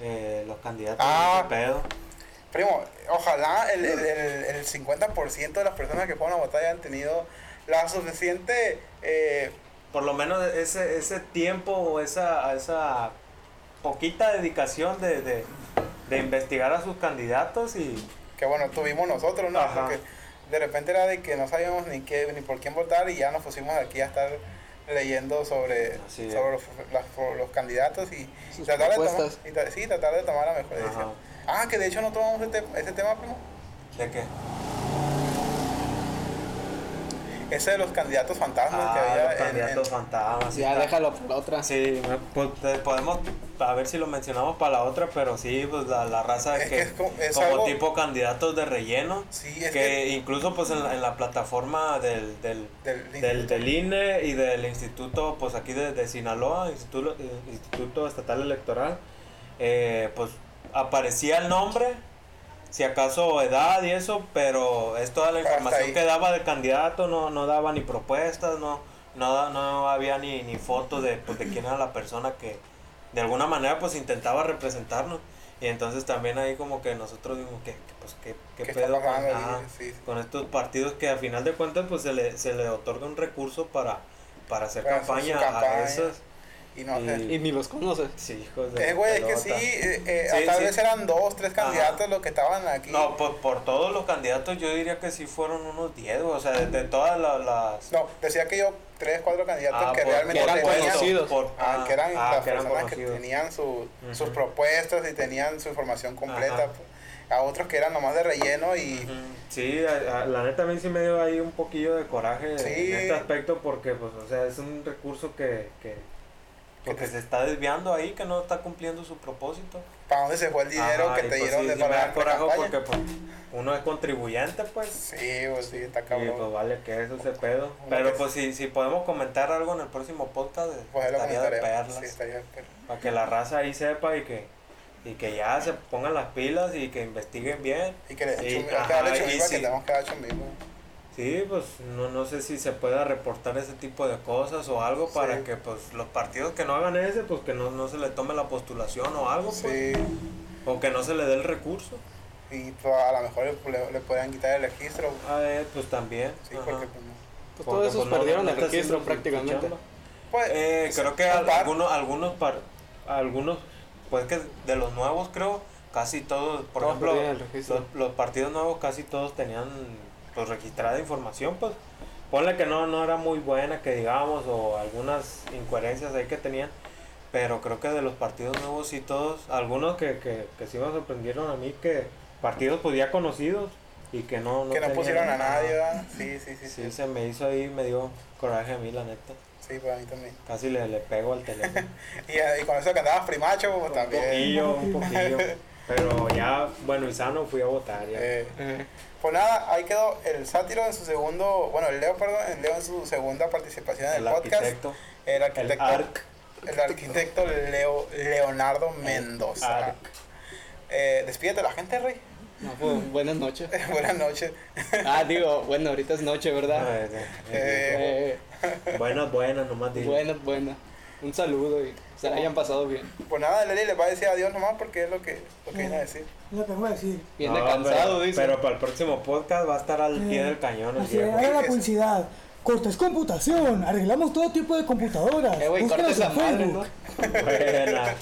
S2: eh, los candidatos
S1: Ah.
S2: pedo.
S1: Primo, ojalá el, el, el, el 50% de las personas que fueron a votar hayan tenido la suficiente... eh,
S2: Por lo menos ese, ese tiempo o esa, esa poquita dedicación de, de, de investigar a sus candidatos y
S1: que bueno, tuvimos nosotros, ¿no?
S2: Ajá.
S1: Porque de repente era de que no sabíamos ni qué, ni por quién votar y ya nos pusimos aquí a estar leyendo sobre, sobre los, los candidatos y
S3: Sus
S1: tratar de, tomar, y sí, tratar de tomar la mejor
S2: Ajá.
S1: decisión. Ah, que de hecho no tomamos ese, ese tema, primo.
S2: de qué
S1: Ese de los candidatos fantasmas que
S2: Ah,
S1: había
S2: los
S1: en-
S2: candidatos
S1: en-
S2: fantasmas.
S3: Ya
S2: está.
S3: déjalo por la otra.
S2: Sí, me- pues, podemos a ver si lo mencionamos para la otra, pero sí, pues la, la raza
S1: Es
S2: que,
S1: que es como- es
S2: como
S1: algo-
S2: tipo candidatos de relleno,
S1: Sí, es
S2: que,
S1: que
S2: incluso pues en la, en la plataforma del, del,
S1: del,
S2: del, del INE y del instituto, pues aquí de, de Sinaloa, Instituto, eh, instituto Estatal Electoral, eh, pues aparecía el nombre, si acaso edad y eso, pero es toda la información que daba del candidato, no, no daba ni propuestas, no, no, no había ni, ni foto de, pues, de quién era la persona que de alguna manera pues intentaba representarnos. Y entonces también ahí como que nosotros vimos que, que, pues qué, qué
S1: ¿Qué
S2: pedo con-
S1: Sí, sí.
S2: estos partidos que a final de cuentas pues se le, se le otorga un recurso para, para hacer
S1: Para hacer su
S2: campaña,
S1: campaña.
S2: a esos
S1: Y no
S2: Y-
S1: sé.
S3: Y ni los conoces.
S2: sí, hijos de
S1: Eh, güey, es que sí, eh, eh,
S2: Sí,
S1: tal
S2: sí.
S1: vez eran dos, tres
S2: Ajá.
S1: candidatos los que estaban aquí.
S2: No, por, por todos los candidatos yo diría que sí fueron unos 10, o sea, de, de todas la- las...
S1: No, decía que yo tres, cuatro candidatos
S2: Ah,
S1: que
S2: por-
S1: realmente
S3: que eran
S1: tenían,
S3: conocidos.
S2: por-
S1: ah,
S2: ah,
S1: que eran
S2: ah,
S1: las
S2: que eran
S1: personas que tenían su- sus propuestas y tenían su información completa.
S2: Ajá.
S1: pues. A otros que eran nomás de relleno y.
S2: Sí, a- a- la neta a mí sí me dio ahí un poquillo de coraje
S1: Sí.
S2: en este aspecto porque, pues, o sea, es un recurso que, Que porque se está desviando ahí, que no está cumpliendo su propósito.
S1: para dónde se fue el dinero
S2: Ajá,
S1: que
S2: y
S1: te
S2: pues
S1: dieron
S2: sí,
S1: de
S2: sí me
S1: para
S2: da
S1: la
S2: porque, pues, uno es contribuyente, pues.
S1: Sí, pues sí, está
S2: Y
S1: cabrón.
S2: pues vale que eso se pedo. Pero
S1: que-
S2: pues si, si podemos comentar algo en el próximo podcast,
S1: pues
S2: estaría de perlas.
S1: Sí, estaría de perlas.
S2: Para que la raza ahí sepa y que, y que ya se pongan las pilas y que investiguen bien.
S1: Y que le hay que
S2: ajá,
S1: darle
S2: y sí.
S1: que tenemos que dar.
S2: Sí, pues no, no sé si se pueda reportar ese tipo de cosas o algo para
S1: Sí.
S2: que pues los partidos que no hagan ese, pues que no, no se le tome la postulación o algo, pues,
S1: Sí,
S2: o que no se le dé el recurso.
S1: y pues, a lo mejor le, le pueden quitar el registro.
S2: A ver, pues también.
S1: Sí,
S2: ajá.
S1: porque pues, no.
S3: Pues
S2: Porque,
S3: todos esos
S2: pues,
S3: perdieron
S2: no
S3: el registro prácticamente.
S1: Pues,
S2: Eh, creo que algunos, algunos, par- algunos, pues que de los nuevos creo, casi todos, por
S3: Todos
S2: ejemplo, los, los partidos nuevos casi todos tenían pues registrada información, pues ponle que no, no era muy buena que digamos, o algunas incoherencias ahí que tenían, pero creo que de los partidos nuevos sí todos, algunos que, que, que sí me sorprendieron a mí, que partidos pues ya conocidos y que no, no
S1: que no pusieron a nadie, ¿verdad? Sí, sí, sí,
S2: Sí,
S1: sí.
S2: se me hizo ahí, me dio coraje a mí, la neta.
S1: Sí, para mí también.
S2: Casi le, le pego al teléfono.
S1: Y, y con eso que andabas primacho, pues
S2: Un
S1: también.
S2: poquillo, un poquillo. Pero ya, bueno y sano, fui a votar. Ya.
S1: Eh, pues nada, ahí quedó el sátiro en su segundo, bueno, el Leo, perdón, el Leo en su segunda participación en el,
S2: el
S1: podcast.
S2: arquitecto,
S1: El
S2: el
S1: arquitecto,
S2: ARC.
S1: el arquitecto Leo, Leonardo Mendoza.
S2: ARC.
S1: Eh, despídete la gente, Rey.
S3: no, pues, buenas noches.
S1: Buenas noches.
S3: Ah, digo, bueno, ahorita es noche, ¿verdad?
S2: Eh, eh,
S1: Eh,
S3: Eh,
S2: Buenas, buenas, nomás dile.
S3: buenas, buenas. Un saludo y se la hayan pasado bien.
S1: Pues nada, Leli les va a decir adiós nomás porque es lo que, lo que viene a decir.
S5: Lo que vengo a decir.
S3: Viene
S2: No,
S3: cansado,
S2: pero,
S3: dice.
S2: Pero para el próximo podcast va a estar al pie
S5: Eh,
S2: del cañón
S5: Así es, haga la publicidad. Cortés Computación, arreglamos todo tipo de computadoras.
S3: Eh, güey, esa
S5: en
S3: madre,
S5: Facebook.
S3: ¿no?
S2: Buena.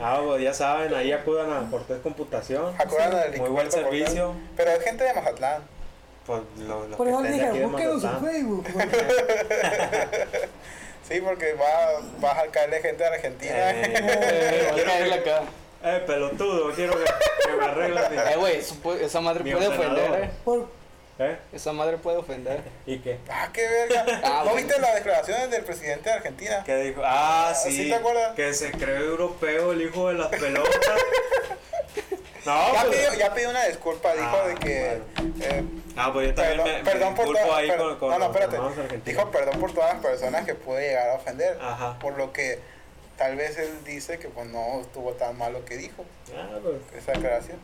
S2: Ah, pues ya saben, ahí acudan a Cortés Computación.
S1: Acuerdan del
S2: Muy buen servicio.
S1: Pero es gente de Mazatlán.
S2: Pues lo, lo
S5: Por
S2: que
S5: eso dije, búsquenos en. Facebook.
S1: Sí, porque va, vas a caerle gente de Argentina.
S3: Eh,
S2: Eh,
S3: a caerle acá.
S2: eh, pelotudo, quiero que, que me arregles
S3: Eh, güey, esa madre
S2: Mi
S3: puede
S2: ordenador.
S3: ofender, eh.
S5: Por,
S2: ¿Eh?
S3: Esa madre puede ofender.
S2: ¿Y qué?
S1: Ah, qué verga.
S3: Ah,
S1: ¿No
S3: bueno.
S1: viste las declaraciones del presidente de Argentina?
S2: ¿Qué dijo? Ah,
S1: ¿Sí
S2: sí.
S1: te acuerdas?
S2: Que se creó europeo el hijo de las pelotas. No,
S1: Ya
S2: pues-
S1: pidió, ya pidió una disculpa, dijo
S2: Ah,
S1: de que. eh,
S2: Ah, pues yo también
S1: perdón,
S2: me,
S1: perdón
S2: me
S1: por todas
S2: ahí
S1: per-
S2: con, con
S1: No, no, espérate. Dijo perdón por todas las personas que puede llegar a ofender.
S2: Ajá.
S1: Por lo que tal vez él dice que pues no estuvo tan mal lo que dijo.
S2: Ah, pues.
S1: Esa declaración.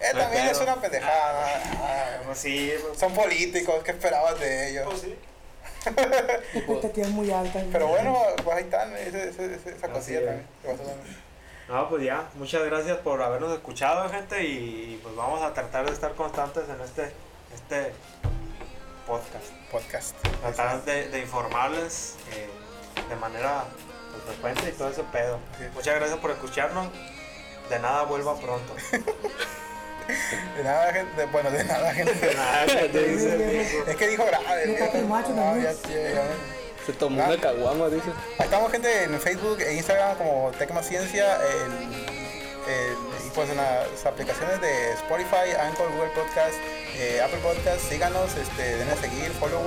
S1: Eh, también es una pendejada. ah,
S2: Pues sí, pues,
S1: son políticos, ¿qué esperabas de ellos?
S2: pues sí.
S5: muy alta.
S1: Pero bueno, pues ahí están, esa
S2: Así
S1: cosilla
S2: es.
S1: también.
S2: No, pues ya, muchas gracias por habernos escuchado, gente, y pues vamos a tratar de estar constantes en este, este podcast.
S1: Podcast.
S2: Tratar de, de informarles eh, de manera pues, frecuente y todo ese pedo.
S1: Sí.
S2: Muchas gracias por escucharnos. De nada, vuelva pronto.
S1: De nada, gente. Bueno, de nada, gente.
S2: De nada, te dice el viejo.
S1: Es que dijo grave.
S3: Se tomó
S1: Ah.
S3: una caguama, dice.
S1: Ahí estamos, gente, en Facebook e Instagram como Tecma Ciencia. en- en- y pues en las aplicaciones de Spotify, Anchor, Google Podcast, eh, Apple Podcast. Síganos, este, denle a seguir, follow,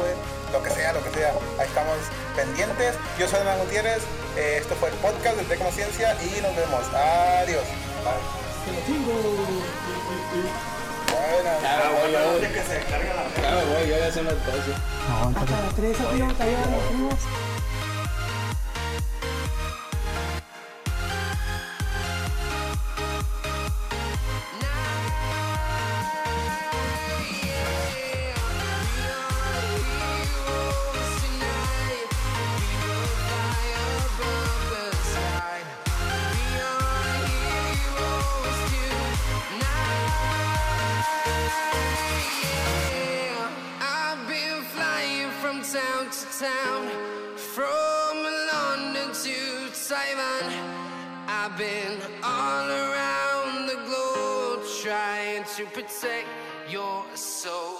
S1: lo que sea, lo que sea. Ahí estamos pendientes. Yo soy Hernán Gutiérrez. eh, esto fue el podcast de Tecma Ciencia y nos vemos. Adiós.
S5: ¡Te lo chingo!
S3: Voy, yo voy. Claro, voy, yo
S5: voy a
S6: hacer una cosa. Hasta las to protect your soul.